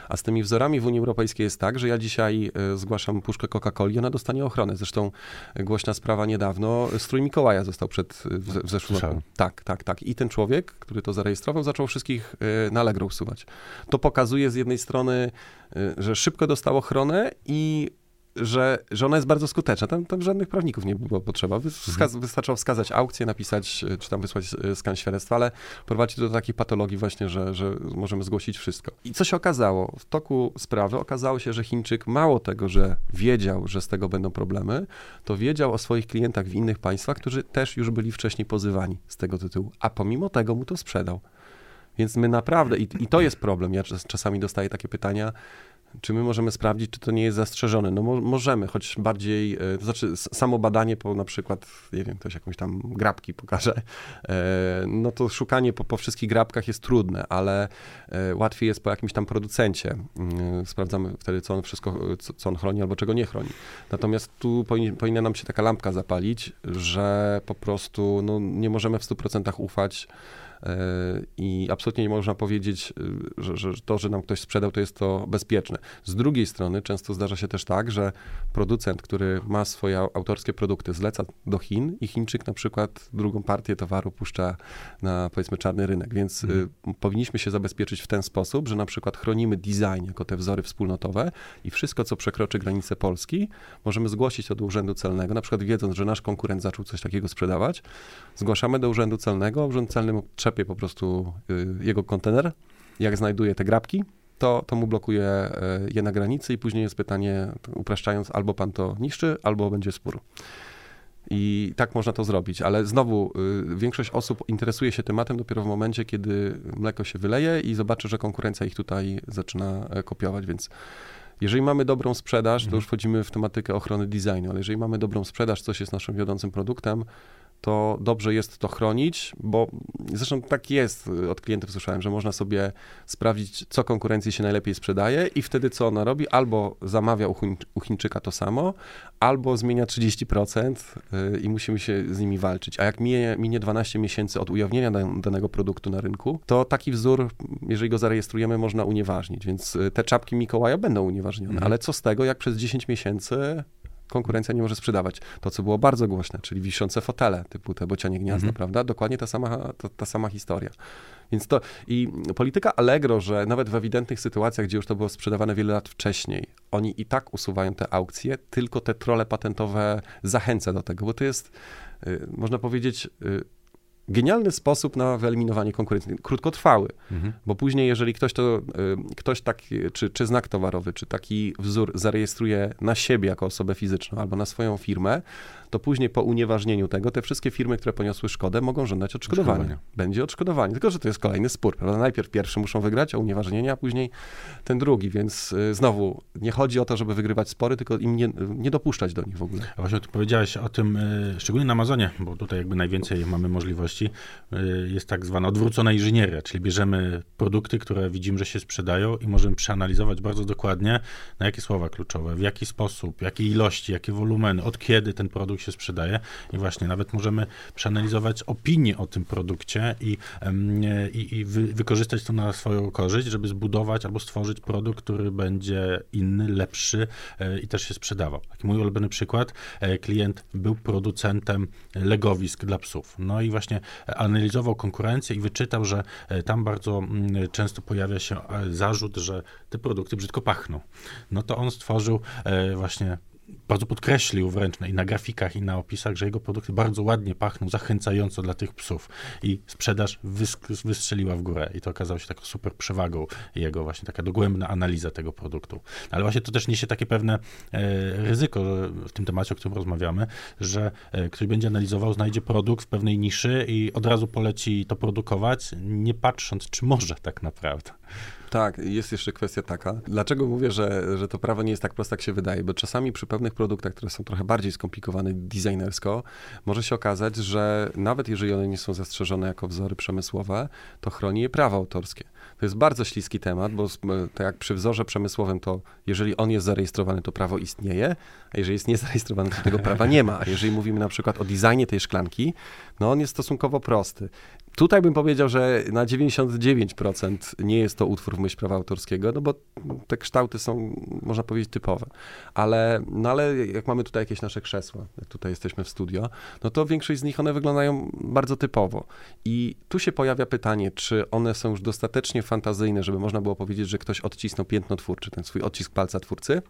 A z tymi wzorami w Unii Europejskiej jest tak, że ja dzisiaj e, zgłaszam puszkę Coca-Coli, ona dostanie ochronę. Zresztą głośna sprawa niedawno, strój Mikołaja został przed, w, w zeszłym roku. Tak, tak, tak. I ten człowiek, który to zarejestrował, zaczął wszystkich e, na Allegro usuwać. To pokazuje z jednej strony, e, że szybko dostał ochronę i że, że ona jest bardzo skuteczna. Tam, tam żadnych prawników nie było potrzeba. Mhm. Wystarczyło wskazać aukcję, napisać, e, czy tam wysłać e, skan świadectwa, ale prowadzi to do takich patologii właśnie, że, że możemy zgłosić wszystko. I co się okazało? W toku sprawy okazało się, że Chińczyk mało tego, że wiedział, że z tego będą problemy, to wiedział o swoich klientach w innych państwach, którzy też już byli wcześniej pozywani z tego tytułu, a pomimo tego mu to sprzedał. Więc my naprawdę, i, i to jest problem, ja czas, czasami dostaję takie pytania, czy my możemy sprawdzić, czy to nie jest zastrzeżone? No mo możemy, choć bardziej, e, to znaczy samo badanie po na przykład, nie wiem, ktoś jakąś tam grabki pokaże, e, no to szukanie po, po wszystkich grabkach jest trudne, ale e, łatwiej jest po jakimś tam producencie. Mm, Sprawdzamy wtedy, co on wszystko, co, on chroni albo czego nie chroni. Natomiast tu powinni, powinna nam się taka lampka zapalić, że po prostu no, nie możemy w 100% ufać i absolutnie nie można powiedzieć, że, że to, że nam ktoś sprzedał, to jest to bezpieczne. Z drugiej strony często zdarza się też tak, że producent, który ma swoje autorskie produkty, zleca do Chin i Chińczyk na przykład drugą partię towaru puszcza na powiedzmy czarny rynek, więc y, Mhm. powinniśmy się zabezpieczyć w ten sposób, że na przykład chronimy design jako te wzory wspólnotowe i wszystko, co przekroczy granicę Polski, możemy zgłosić to do Urzędu Celnego, na przykład wiedząc, że nasz konkurent zaczął coś takiego sprzedawać, zgłaszamy do Urzędu Celnego, Urząd Celny trzepie po prostu y, jego kontener, jak znajduje te grabki, to, to mu blokuje y, je na granicy i później jest pytanie, upraszczając, albo pan to niszczy, albo będzie spór. I tak można to zrobić, ale znowu y, większość osób interesuje się tematem dopiero w momencie, kiedy mleko się wyleje i zobaczy, że konkurencja ich tutaj zaczyna e, kopiować, więc jeżeli mamy dobrą sprzedaż, to Mhm. już wchodzimy w tematykę ochrony designu, ale jeżeli mamy dobrą sprzedaż, coś jest naszym wiodącym produktem, to dobrze jest to chronić, bo zresztą tak jest, y, od klientów słyszałem, że można sobie sprawdzić, co konkurencji się najlepiej sprzedaje i wtedy co ona robi, albo zamawia u, Chiń, u Chińczyka to samo, albo zmienia 30% y, i musimy się z nimi walczyć. A jak minie, minie 12 miesięcy od ujawnienia dan- danego produktu na rynku, to taki wzór, jeżeli go zarejestrujemy, można unieważnić, więc y, te czapki Mikołaja będą unieważnione, Mhm. ale co z tego, jak przez 10 miesięcy konkurencja nie może sprzedawać. To, co było bardzo głośne, czyli wiszące fotele, typu te bocianie gniazda, Mhm. prawda? Dokładnie ta sama, ta, ta sama historia. Więc to i polityka Allegro, że nawet w ewidentnych sytuacjach, gdzie już to było sprzedawane wiele lat wcześniej, oni i tak usuwają te aukcje, tylko te trole patentowe zachęca do tego, bo to jest, y, można powiedzieć, y, genialny sposób na wyeliminowanie konkurencji, krótkotrwały. Mhm. Bo później, jeżeli ktoś to, y, ktoś taki, czy, czy znak towarowy, czy taki wzór zarejestruje na siebie jako osobę fizyczną albo na swoją firmę, to później po unieważnieniu tego, te wszystkie firmy, które poniosły szkodę, mogą żądać odszkodowania. Odszkodowania. Będzie odszkodowanie, tylko że to jest kolejny spór, prawda? Najpierw pierwszy muszą wygrać o unieważnienie, a później ten drugi, więc y, znowu, nie chodzi o to, żeby wygrywać spory, tylko im nie, nie dopuszczać do nich w ogóle. A właśnie tu powiedziałeś o tym, y, szczególnie na Amazonie, bo tutaj jakby najwięcej mamy możliwości, y, jest tak zwana odwrócona inżynieria, czyli bierzemy produkty, które widzimy, że się sprzedają i możemy przeanalizować bardzo dokładnie, na jakie słowa kluczowe, w jaki sposób, jakie ilości, jakie wolumeny, od kiedy ten produkt się sprzedaje i właśnie nawet możemy przeanalizować opinię o tym produkcie i, i, i wy, wykorzystać to na swoją korzyść, żeby zbudować albo stworzyć produkt, który będzie inny, lepszy e, i też się sprzedawał. Taki mój ulubiony przykład, e, klient był producentem legowisk dla psów. No i właśnie analizował konkurencję i wyczytał, że e, tam bardzo mm, często pojawia się e, zarzut, że te produkty brzydko pachną. No to on stworzył e, właśnie bardzo podkreślił wręcz i na grafikach, i na opisach, że jego produkty bardzo ładnie pachną, zachęcająco dla tych psów. I sprzedaż wysk- wystrzeliła w górę. I to okazało się taką super przewagą jego, właśnie taka dogłębna analiza tego produktu. Ale właśnie to też niesie takie pewne e, ryzyko w tym temacie, o którym rozmawiamy, że e, ktoś będzie analizował, znajdzie produkt w pewnej niszy i od razu poleci to produkować, nie patrząc, czy może tak naprawdę. Tak, jest jeszcze kwestia taka. Dlaczego mówię, że, że to prawo nie jest tak proste, jak się wydaje? Bo czasami przy pewnych produktach, które są trochę bardziej skomplikowane designersko, może się okazać, że nawet jeżeli one nie są zastrzeżone jako wzory przemysłowe, to chroni je prawo autorskie. To jest bardzo śliski temat, bo tak jak przy wzorze przemysłowym, to jeżeli on jest zarejestrowany, to prawo istnieje, a jeżeli jest niezarejestrowany, to tego prawa nie ma. A jeżeli mówimy na przykład o designie tej szklanki, no on jest stosunkowo prosty. Tutaj bym powiedział, że na 99% nie jest to utwór w myśl prawa autorskiego, no bo te kształty są, można powiedzieć, typowe. Ale, no ale jak mamy tutaj jakieś nasze krzesła, jak tutaj jesteśmy w studio, no to większość z nich one wyglądają bardzo typowo. I tu się pojawia pytanie, czy one są już dostatecznie fantazyjne, żeby można było powiedzieć, że ktoś odcisnął piętno twórcze, ten swój odcisk palca twórcy,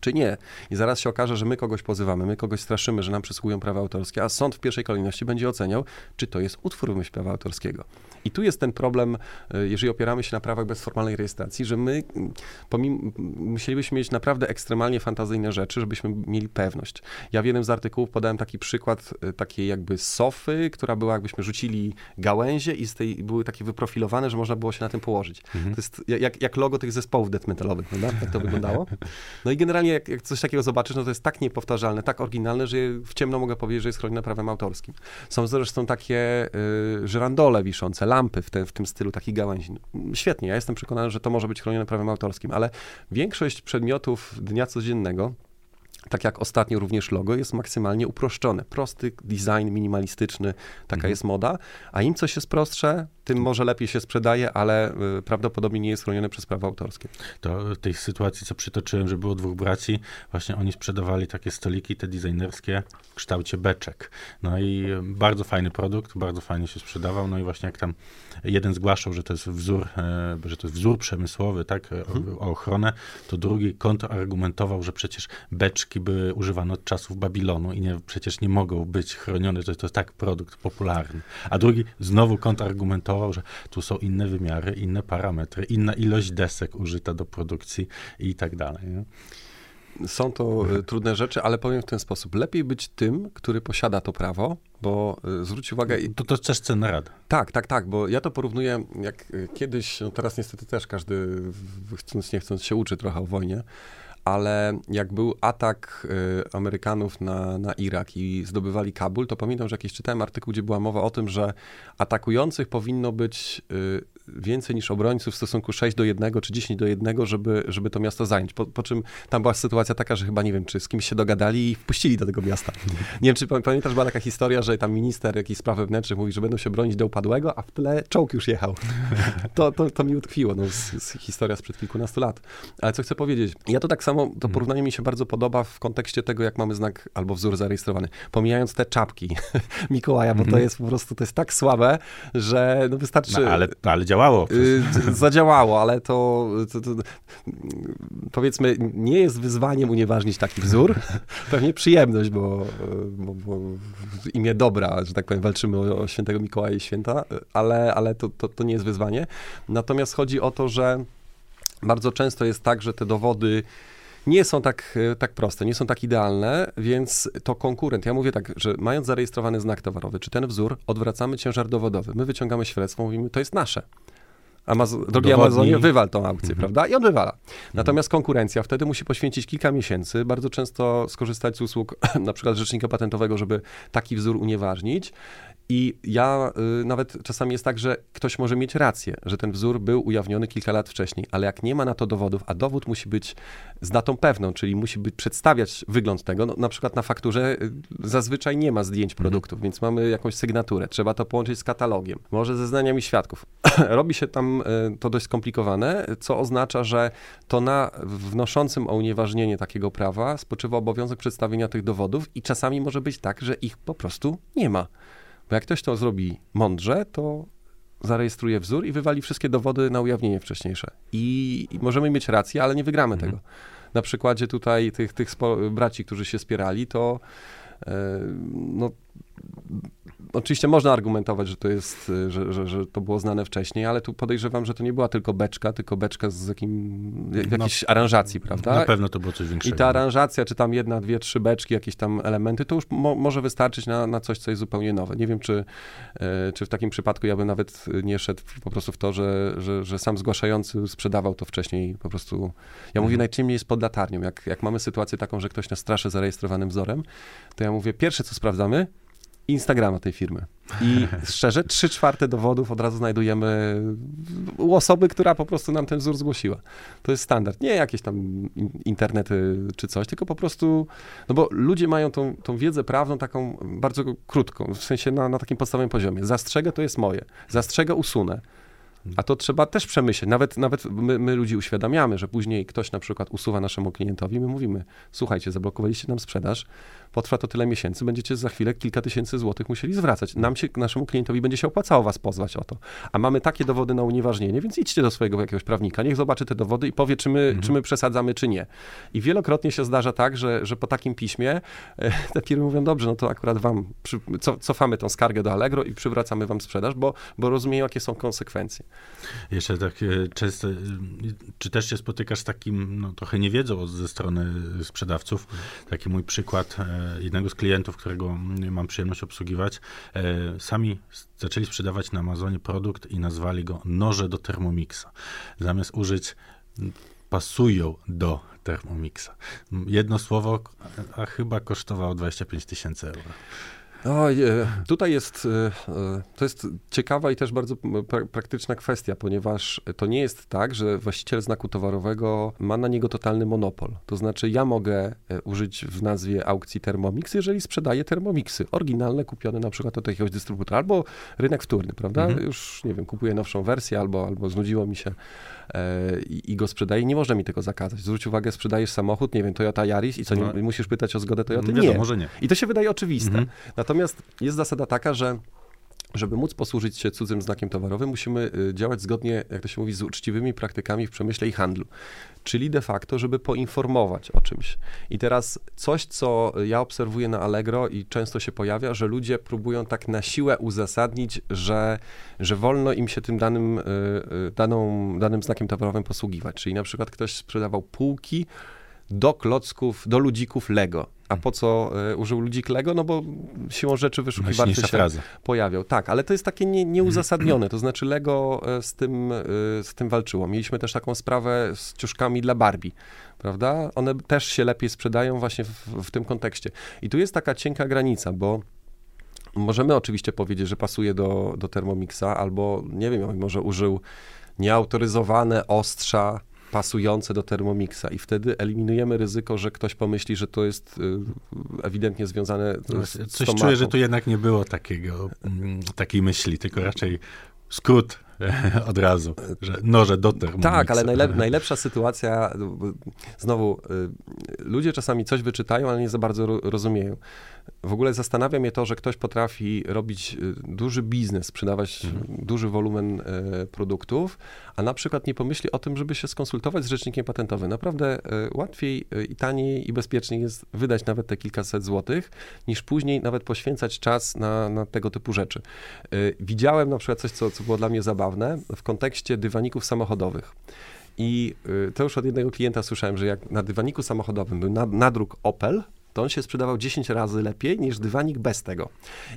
czy nie. I zaraz się okaże, że my kogoś pozywamy, my kogoś straszymy, że nam przysługują prawa autorskie, a sąd w pierwszej kolejności będzie oceniał, czy to jest utwór w myśl prawa autorskiego. I tu jest ten problem, e, jeżeli opieramy się na prawach bez formalnej rejestracji, że my pomimo, musielibyśmy mieć naprawdę ekstremalnie fantazyjne rzeczy, żebyśmy mieli pewność. Ja w jednym z artykułów podałem taki przykład e, takiej jakby sofy, która była, jakbyśmy rzucili gałęzie i z tej były takie wyprofilowane, że można było się na tym położyć. Mhm. To jest jak, jak logo tych zespołów death metalowych, prawda? Jak to wyglądało. No i generalnie jak, jak, coś takiego zobaczysz, no to jest tak niepowtarzalne, tak oryginalne, że w ciemno mogę powiedzieć, że jest chronione prawem autorskim. Są zresztą takie y, żyrandole wiszące, lampy w, te, w tym stylu, takich gałęzi. Świetnie, ja jestem przekonany, że to może być chronione prawem autorskim, ale większość przedmiotów dnia codziennego tak jak ostatnio również logo, jest maksymalnie uproszczone. Prosty design, minimalistyczny, taka mhm. jest moda, a im coś jest prostsze, tym może lepiej się sprzedaje, ale y, prawdopodobnie nie jest chronione przez prawo autorskie. To w tej sytuacji, co przytoczyłem, że było dwóch braci, właśnie oni sprzedawali takie stoliki, te designerskie w kształcie beczek. No i bardzo fajny produkt, bardzo fajnie się sprzedawał, no i właśnie jak tam jeden zgłaszał, że to jest wzór, e, że to jest wzór przemysłowy, tak, mhm. o, ochronę, to drugi kontrargumentował, że przecież beczki były używane od czasów Babilonu i nie, przecież nie mogą być chronione, to, to jest tak produkt popularny. A drugi znowu kontrargumentował, że tu są inne wymiary, inne parametry, inna ilość desek użyta do produkcji i tak dalej. Nie? Są to e, trudne rzeczy, ale powiem w ten sposób. Lepiej być tym, który posiada to prawo, bo e, zwróć uwagę... To, to też cenna rada. Tak, tak, tak, bo ja to porównuję jak e, kiedyś, no teraz niestety też każdy chcąc nie chcąc się uczy trochę o wojnie, ale jak był atak Amerykanów na, na Irak i zdobywali Kabul, to pamiętam, że jakiś czytałem artykuł, gdzie była mowa o tym, że atakujących powinno być więcej niż obrońców w stosunku 6 do 1 czy 10 do 1, żeby, żeby to miasto zająć. Po, po, czym tam była sytuacja taka, że chyba nie wiem, czy z kimś się dogadali i wpuścili do tego miasta. Nie wiem, czy pamiętasz, była taka historia, że tam minister jakichś spraw wewnętrznych mówi, że będą się bronić do upadłego, a w tle czołg już jechał. To, to, to mi utkwiło, no, z, z historia sprzed kilkunastu lat. Ale co chcę powiedzieć, ja to tak samo, to mhm. porównanie mi się bardzo podoba w kontekście tego, jak mamy znak albo wzór zarejestrowany. Pomijając te czapki Mikołaja, bo to mhm. jest po prostu, to jest tak słabe, że no wystarczy... No, ale, ale działa zadziałało. Y, zadziałało, ale to, to, to, powiedzmy nie jest wyzwaniem unieważnić taki wzór. Pewnie przyjemność, bo, bo, bo w imię dobra, że tak powiem, walczymy o, o świętego Mikołaja i święta, ale, ale to, to, to nie jest wyzwanie. Natomiast chodzi o to, że bardzo często jest tak, że te dowody nie są tak, tak proste, nie są tak idealne, więc to konkurent. Ja mówię tak, że mając zarejestrowany znak towarowy, czy ten wzór, odwracamy ciężar dowodowy. My wyciągamy świadectwo, mówimy, to jest nasze. Amaz drogi Amazonie, wywal tą aukcję, mhm. prawda? I on wywala. Natomiast konkurencja wtedy musi poświęcić kilka miesięcy, bardzo często skorzystać z usług na przykład rzecznika patentowego, żeby taki wzór unieważnić. I ja y, nawet czasami jest tak, że ktoś może mieć rację, że ten wzór był ujawniony kilka lat wcześniej, ale jak nie ma na to dowodów, a dowód musi być z datą pewną, czyli musi być, przedstawiać wygląd tego, no, na przykład na fakturze y, zazwyczaj nie ma zdjęć mhm. produktów, mhm. więc mamy jakąś sygnaturę, trzeba to połączyć z katalogiem, może ze znaniami świadków. Robi się tam y, to dość skomplikowane, co oznacza, że to na wnoszącym o unieważnienie takiego prawa spoczywa obowiązek przedstawienia tych dowodów i czasami może być tak, że ich po prostu nie ma. Bo jak ktoś to zrobi mądrze, to zarejestruje wzór i wywali wszystkie dowody na ujawnienie wcześniejsze. I, i możemy mieć rację, ale nie wygramy mhm. tego. Na przykładzie tutaj tych, tych braci, którzy się spierali, to e, no, oczywiście można argumentować, że to jest, y, że, że, że, to było znane wcześniej, ale tu podejrzewam, że to nie była tylko beczka, tylko beczka z jakim, jakiejś no, aranżacji, prawda? Na pewno to było coś większego. I ta aranżacja, czy tam jedna, dwie, trzy beczki, jakieś tam elementy, to już mo może wystarczyć na, na coś, co jest zupełnie nowe. Nie wiem, czy, e, czy w takim przypadku ja bym nawet nie szedł po prostu w to, że, że, że sam zgłaszający sprzedawał to wcześniej po prostu. Ja mówię, mhm. najczęściej jest pod latarnią. Jak, jak mamy sytuację taką, że ktoś nas straszy zarejestrowanym wzorem, to ja mówię, pierwsze co sprawdzamy, Instagrama tej firmy. I szczerze, trzy czwarte dowodów od razu znajdujemy u osoby, która po prostu nam ten wzór zgłosiła. To jest standard. Nie jakieś tam internety czy coś, tylko po prostu, no bo ludzie mają tą, tą wiedzę prawną taką bardzo krótką, w sensie na, na takim podstawowym poziomie. Zastrzegę to jest moje. Zastrzegę usunę. A to trzeba też przemyśleć. Nawet, nawet my, my ludzi uświadamiamy, że później ktoś na przykład usuwa naszemu klientowi, my mówimy, słuchajcie, zablokowaliście nam sprzedaż, potrwa to tyle miesięcy, będziecie za chwilę kilka tysięcy złotych musieli zwracać. Nam się, naszemu klientowi będzie się opłacało was pozwać o to. A mamy takie dowody na unieważnienie, więc idźcie do swojego jakiegoś prawnika, niech zobaczy te dowody i powie, czy my, mhm. czy my przesadzamy, czy nie. I wielokrotnie się zdarza tak, że, że po takim piśmie e, te firmy mówią, dobrze, no to akurat wam przy, co, cofamy tą skargę do Allegro i przywracamy wam sprzedaż, bo, bo rozumieją, jakie są konsekwencje. Jeszcze tak często, czy też się spotykasz z takim, no trochę niewiedzą ze strony sprzedawców. Taki mój przykład e, jednego z klientów, którego mam przyjemność obsługiwać, e, sami zaczęli sprzedawać na Amazonie produkt i nazwali go noże do Thermomixa. Zamiast użyć pasują do Thermomixa. Jedno słowo, a chyba kosztowało 25 tysięcy euro. No, tutaj jest, e, e, to jest ciekawa i też bardzo praktyczna kwestia, ponieważ to nie jest tak, że właściciel znaku towarowego ma na niego totalny monopol. To znaczy ja mogę użyć w nazwie aukcji Thermomix, jeżeli sprzedaję Thermomixy, oryginalne, kupione na przykład od jakiegoś dystrybutora, albo rynek wtórny, prawda? Mhm. Już, nie wiem, kupuję nowszą wersję, albo, albo znudziło mi się E, i, i go sprzedaje, nie można mi tego zakazać. Zwróć uwagę, sprzedajesz samochód, nie wiem, Toyota Yaris i co, nie, no. musisz pytać o zgodę Toyoty? Nie, może nie. I to się wydaje oczywiste. Mhm. Natomiast jest zasada taka, że żeby móc posłużyć się cudzym znakiem towarowym, musimy y, działać zgodnie, jak to się mówi, z uczciwymi praktykami w przemyśle i handlu. Czyli de facto, żeby poinformować o czymś. I teraz coś, co ja obserwuję na Allegro i często się pojawia, że ludzie próbują tak na siłę uzasadnić, że, że wolno im się tym danym, y, y, daną, danym znakiem towarowym posługiwać. Czyli na przykład ktoś sprzedawał półki do klocków, do ludzików Lego a po co y, użył ludzik Lego? No bo siłą rzeczy wyszukiwarczy się fraza. pojawiał. Tak, ale to jest takie nie, nieuzasadnione, to znaczy Lego e, z tym, y, z tym walczyło. Mieliśmy też taką sprawę z ciuszkami dla Barbie, prawda? One też się lepiej sprzedają właśnie w, w tym kontekście. I tu jest taka cienka granica, bo możemy oczywiście powiedzieć, że pasuje do, do Thermomixa, albo nie wiem, może użył nieautoryzowane ostrza pasujące do Thermomixa i wtedy eliminujemy ryzyko, że ktoś pomyśli, że to jest y, ewidentnie związane z, Coś czuję, że tu jednak nie było takiego, mm, takiej myśli, tylko raczej skrót od razu, że noże do Thermomixa. Tak, ale najlep najlepsza sytuacja, znowu, y, ludzie czasami coś wyczytają, ale nie za bardzo rozumieją. W ogóle zastanawia mnie to, że ktoś potrafi robić y, duży biznes, sprzedawać mhm. duży wolumen e, produktów, a na przykład nie pomyśli o tym, żeby się skonsultować z rzecznikiem patentowym. Naprawdę e, łatwiej i taniej i bezpieczniej jest wydać nawet te kilkaset złotych, niż później nawet poświęcać czas na, na tego typu rzeczy. Widziałem na przykład coś, co, co było dla mnie zabawne w kontekście dywaników samochodowych. I to już od jednego klienta słyszałem, że jak na dywaniku samochodowym był nadruk Opel, to on się sprzedawał 10 razy lepiej niż dywanik bez tego.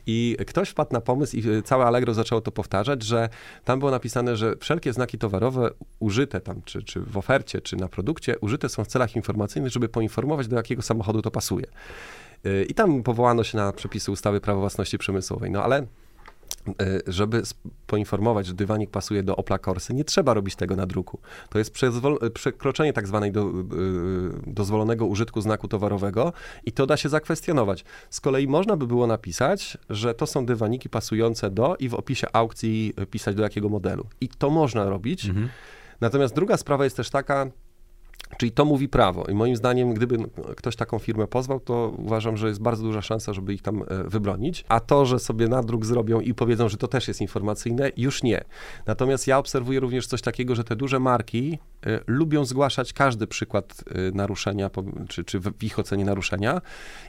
I ktoś wpadł na pomysł i y, całe Allegro zaczęło to powtarzać, że tam było napisane, że wszelkie znaki towarowe użyte tam, czy, czy w ofercie, czy na produkcie, użyte są w celach informacyjnych, żeby poinformować, do jakiego samochodu to pasuje. Y, I tam powołano się na przepisy ustawy prawa własności przemysłowej. No ale E, żeby poinformować, że dywanik pasuje do Opla Corsy, nie trzeba robić tego na druku. To jest przekroczenie tak zwanej do, e, dozwolonego użytku znaku towarowego i to da się zakwestionować. Z kolei można by było napisać, że to są dywaniki pasujące do i w opisie aukcji pisać do jakiego modelu. I to można robić. Mhm. Natomiast druga sprawa jest też taka, Czyli to mówi prawo. I moim zdaniem, gdyby ktoś taką firmę pozwał, to uważam, że jest bardzo duża szansa, żeby ich tam e, wybronić. A to, że sobie nadruk zrobią i powiedzą, że to też jest informacyjne, już nie. Natomiast ja obserwuję również coś takiego, że te duże marki y, lubią zgłaszać każdy przykład y, naruszenia, czy, czy w ich ocenie naruszenia.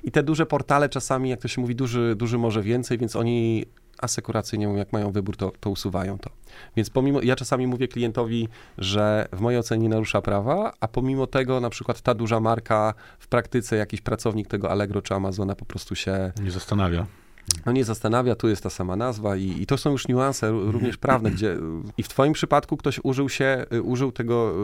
I te duże portale czasami, jak to się mówi, duży, duży może więcej, więc oni asekuracyjnie, jak mają wybór, to, to usuwają to. Więc pomimo, ja czasami mówię klientowi, że w mojej ocenie narusza prawa, a pomimo tego na przykład ta duża marka w praktyce jakiś pracownik tego Allegro czy Amazona po prostu się... Nie zastanawia no nie zastanawia, tu jest ta sama nazwa i, i to są już niuanse również prawne, gdzie i w twoim przypadku ktoś użył się, y, użył tego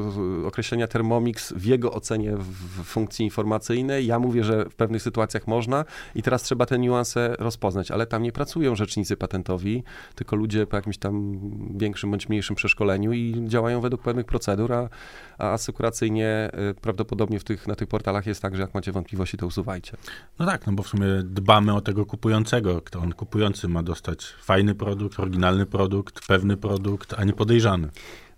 określenia Thermomix w jego ocenie w funkcji informacyjnej. Ja mówię, że w pewnych sytuacjach można i teraz trzeba te niuanse rozpoznać, ale tam nie pracują rzecznicy patentowi, tylko ludzie po jakimś tam większym bądź mniejszym przeszkoleniu i działają według pewnych procedur, a, a asekuracyjnie y, prawdopodobnie w tych, na tych portalach jest tak, że jak macie wątpliwości, to usuwajcie. No tak, no bo w sumie dbamy o tego kupującego, kto on kupujący ma dostać fajny produkt, oryginalny produkt, pewny produkt, a nie podejrzany.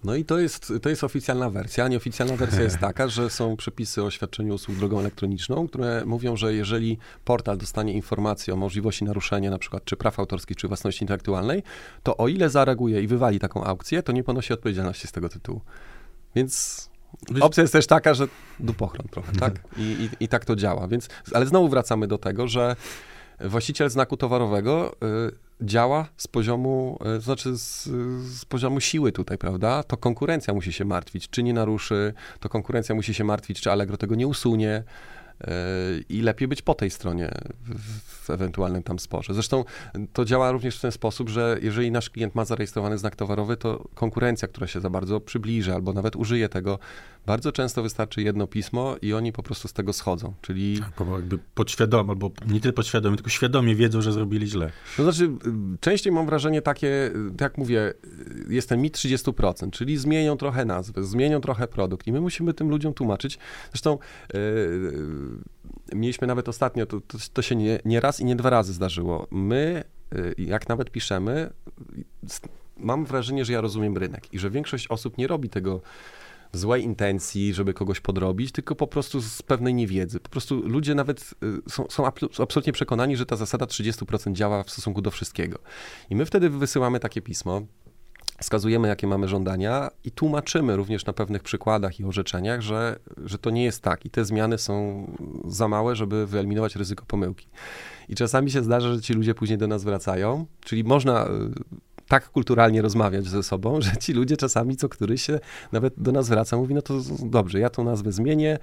No i to jest, to jest oficjalna wersja. Nieoficjalna wersja jest taka, że są przepisy o świadczeniu usług drogą elektroniczną, które mówią, że jeżeli portal dostanie informację o możliwości naruszenia na przykład czy praw autorskich, czy własności intelektualnej, to o ile zareaguje i wywali taką aukcję, to nie ponosi odpowiedzialności z tego tytułu. Więc opcja jest też taka, że dupochron trochę, tak? I, i, I tak to działa. Więc, ale znowu wracamy do tego, że właściciel znaku towarowego y, działa z poziomu, y, znaczy z, z, poziomu siły tutaj, prawda? To konkurencja musi się martwić, czy nie naruszy, to konkurencja musi się martwić, czy Allegro tego nie usunie, i lepiej być po tej stronie w, w, ewentualnym tam sporze. Zresztą to działa również w ten sposób, że jeżeli nasz klient ma zarejestrowany znak towarowy, to konkurencja, która się za bardzo przybliży albo nawet użyje tego, bardzo często wystarczy jedno pismo i oni po prostu z tego schodzą, czyli... Tak, bo jakby podświadomie, albo nie tyle podświadomie, tylko świadomie wiedzą, że zrobili źle. To znaczy, częściej mam wrażenie takie, tak jak mówię, jest ten mit 30%, czyli zmienią trochę nazwę, zmienią trochę produkt i my musimy tym ludziom tłumaczyć. Zresztą yy, mieliśmy nawet ostatnio, to, to, to się nie, nie, raz i nie dwa razy zdarzyło. My, y, jak nawet piszemy, mam wrażenie, że ja rozumiem rynek i że większość osób nie robi tego złej intencji, żeby kogoś podrobić, tylko po prostu z pewnej niewiedzy. Po prostu ludzie nawet y, są, są absolutnie przekonani, że ta zasada 30% działa w stosunku do wszystkiego. I my wtedy wysyłamy takie pismo, wskazujemy, jakie mamy żądania i tłumaczymy również na pewnych przykładach i orzeczeniach, że, że to nie jest tak i te zmiany są za małe, żeby wyeliminować ryzyko pomyłki. I czasami się zdarza, że ci ludzie później do nas wracają, czyli można tak kulturalnie rozmawiać ze sobą, że ci ludzie czasami co któryś się nawet do nas wraca, mówi, no to dobrze, ja tą nazwę zmienię,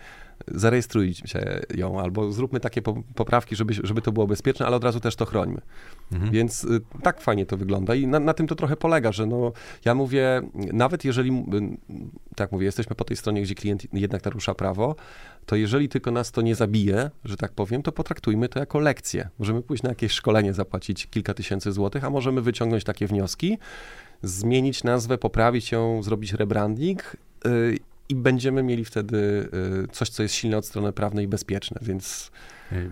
zarejestrujcie ją, albo zróbmy takie poprawki, żeby, żeby to było bezpieczne, ale od razu też to chrońmy. Mhm. Więc y, tak fajnie to wygląda i na, na, tym to trochę polega, że no, ja mówię, nawet jeżeli, tak mówię, jesteśmy po tej stronie, gdzie klient jednak narusza prawo, to jeżeli tylko nas to nie zabije, że tak powiem, to potraktujmy to jako lekcję. Możemy pójść na jakieś szkolenie, zapłacić kilka tysięcy złotych, a możemy wyciągnąć takie wnioski, zmienić nazwę, poprawić ją, zrobić rebranding yy, i będziemy mieli wtedy yy, coś, co jest silne od strony prawnej i bezpieczne, więc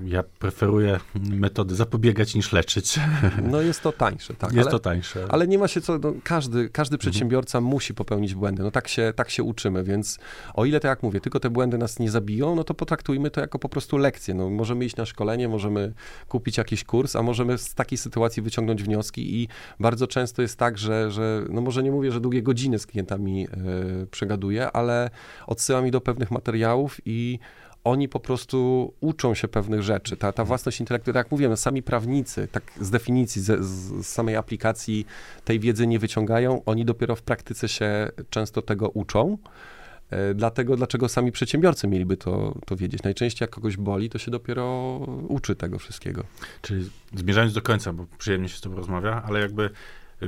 ja preferuję metody zapobiegać niż leczyć. No jest to tańsze, tak. Jest ale, to tańsze. Ale nie ma się co, no, każdy, każdy mhm. przedsiębiorca mhm. musi popełnić błędy. No tak się, tak się uczymy, więc o ile, tak jak mówię, tylko te błędy nas nie zabiją, no to potraktujmy to jako po prostu lekcję. No, możemy iść na szkolenie, możemy kupić jakiś kurs, a możemy z takiej sytuacji wyciągnąć wnioski i bardzo często jest tak, że, że no może nie mówię, że długie godziny z klientami yy, przegaduję, ale odsyłam ich do pewnych materiałów i oni po prostu uczą się pewnych rzeczy. Ta, ta własność intelektualna, tak jak mówiłem, sami prawnicy, tak z definicji, z, z, samej aplikacji tej wiedzy nie wyciągają, oni dopiero w praktyce się często tego uczą. E, dlatego, dlaczego sami przedsiębiorcy mieliby to, to wiedzieć? Najczęściej jak kogoś boli, to się dopiero uczy tego wszystkiego. Czyli zmierzając do końca, bo przyjemnie się z tobą rozmawia, ale jakby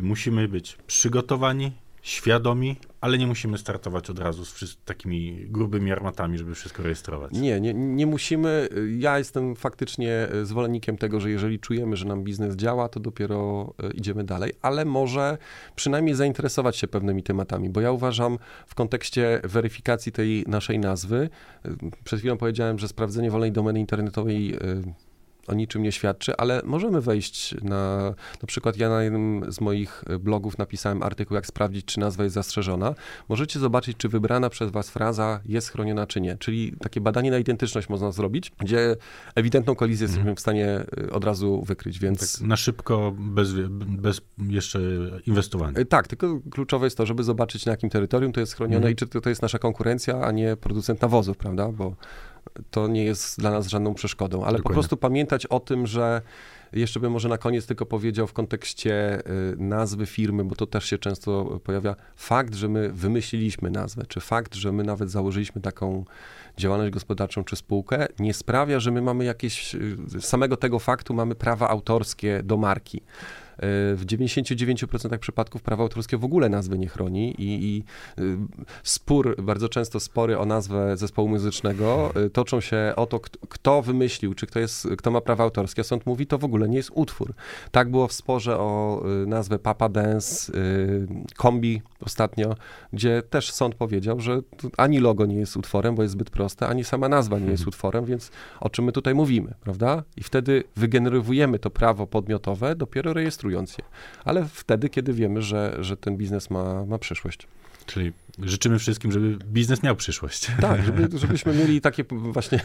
musimy być przygotowani, świadomi, ale nie musimy startować od razu z takimi grubymi armatami, żeby wszystko rejestrować. Nie, nie, nie musimy. Ja jestem faktycznie zwolennikiem tego, że jeżeli czujemy, że nam biznes działa, to dopiero e, idziemy dalej, ale może przynajmniej zainteresować się pewnymi tematami, bo ja uważam w kontekście weryfikacji tej naszej nazwy, e, przed chwilą powiedziałem, że sprawdzenie wolnej domeny internetowej e, o niczym nie świadczy, ale możemy wejść na, na przykład ja na jednym z moich blogów napisałem artykuł, jak sprawdzić, czy nazwa jest zastrzeżona. Możecie zobaczyć, czy wybrana przez was fraza jest chroniona, czy nie. Czyli takie badanie na identyczność można zrobić, gdzie ewidentną kolizję mhm. jesteśmy w stanie y, od razu wykryć, więc... Tak na szybko, bez, bez jeszcze inwestowania. Y, tak, tylko kluczowe jest to, żeby zobaczyć, na jakim terytorium to jest chronione mhm. i czy to, to jest nasza konkurencja, a nie producent nawozów, prawda, bo to nie jest dla nas żadną przeszkodą, ale Dokładnie. po prostu pamiętać o tym, że jeszcze bym może na koniec tylko powiedział w kontekście y, nazwy firmy, bo to też się często pojawia, fakt, że my wymyśliliśmy nazwę, czy fakt, że my nawet założyliśmy taką działalność gospodarczą czy spółkę, nie sprawia, że my mamy jakieś, y, z samego tego faktu mamy prawa autorskie do marki. W 99% przypadków prawo autorskie w ogóle nazwy nie chroni i, i, y, spór, bardzo często spory o nazwę zespołu muzycznego y, toczą się o to, kto wymyślił, czy kto, jest, kto ma prawa autorskie. Sąd mówi, to w ogóle nie jest utwór. Tak było w sporze o y, nazwę Papa Dance, Kombi ostatnio, gdzie też sąd powiedział, że ani logo nie jest utworem, bo jest zbyt proste, ani sama nazwa nie jest mhm. utworem, więc o czym my tutaj mówimy, prawda? I wtedy wygenerowujemy to prawo podmiotowe, dopiero rejestrujemy je, ale wtedy, kiedy wiemy, że, że ten biznes ma, ma przyszłość. Czyli życzymy wszystkim, żeby biznes miał przyszłość. Tak, żeby, żebyśmy mieli takie właśnie,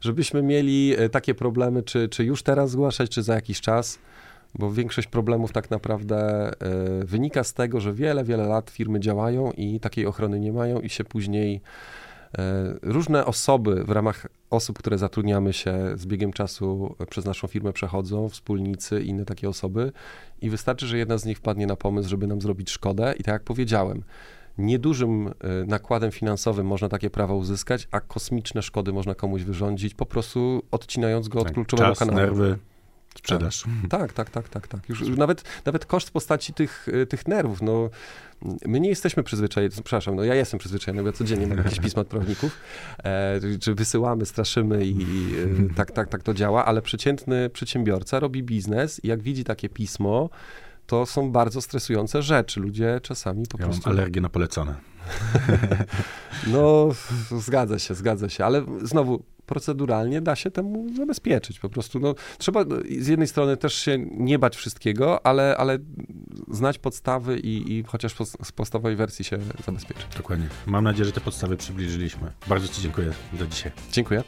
żebyśmy mieli e, takie problemy, czy, czy już teraz zgłaszać, czy za jakiś czas, bo większość problemów tak naprawdę y, wynika z tego, że wiele, wiele lat firmy działają i takiej ochrony nie mają i się później różne osoby w ramach osób, które zatrudniamy się z biegiem czasu przez naszą firmę przechodzą, wspólnicy, inne takie osoby i wystarczy, że jedna z nich wpadnie na pomysł, żeby nam zrobić szkodę i tak jak powiedziałem, niedużym e, nakładem finansowym można takie prawo uzyskać, a kosmiczne szkody można komuś wyrządzić, po prostu odcinając go od Tak, kluczowego Czas, kanału. nerwy, sprzedaż. Tak, tak, tak, tak, tak. Już, już nawet, nawet koszt w postaci tych, y, tych nerwów, no my nie jesteśmy przyzwyczajeni, przepraszam, no ja jestem przyzwyczajony, bo ja codziennie mam jakieś pisma od prawników, e, czy wysyłamy, straszymy i e, tak, tak, tak to działa, ale przeciętny przedsiębiorca robi biznes i jak widzi takie pismo, to są bardzo stresujące rzeczy. Ludzie czasami po Ja mam prostu... alergię na polecone. No, zgadza się, zgadza się, ale znowu proceduralnie da się temu zabezpieczyć. Po prostu no, trzeba z jednej strony też się nie bać wszystkiego, ale, ale znać podstawy i, i chociaż po, z podstawowej wersji się zabezpieczyć. Dokładnie. Mam nadzieję, że te podstawy przybliżyliśmy. Bardzo Ci dziękuję za dzisiaj. Dziękuję.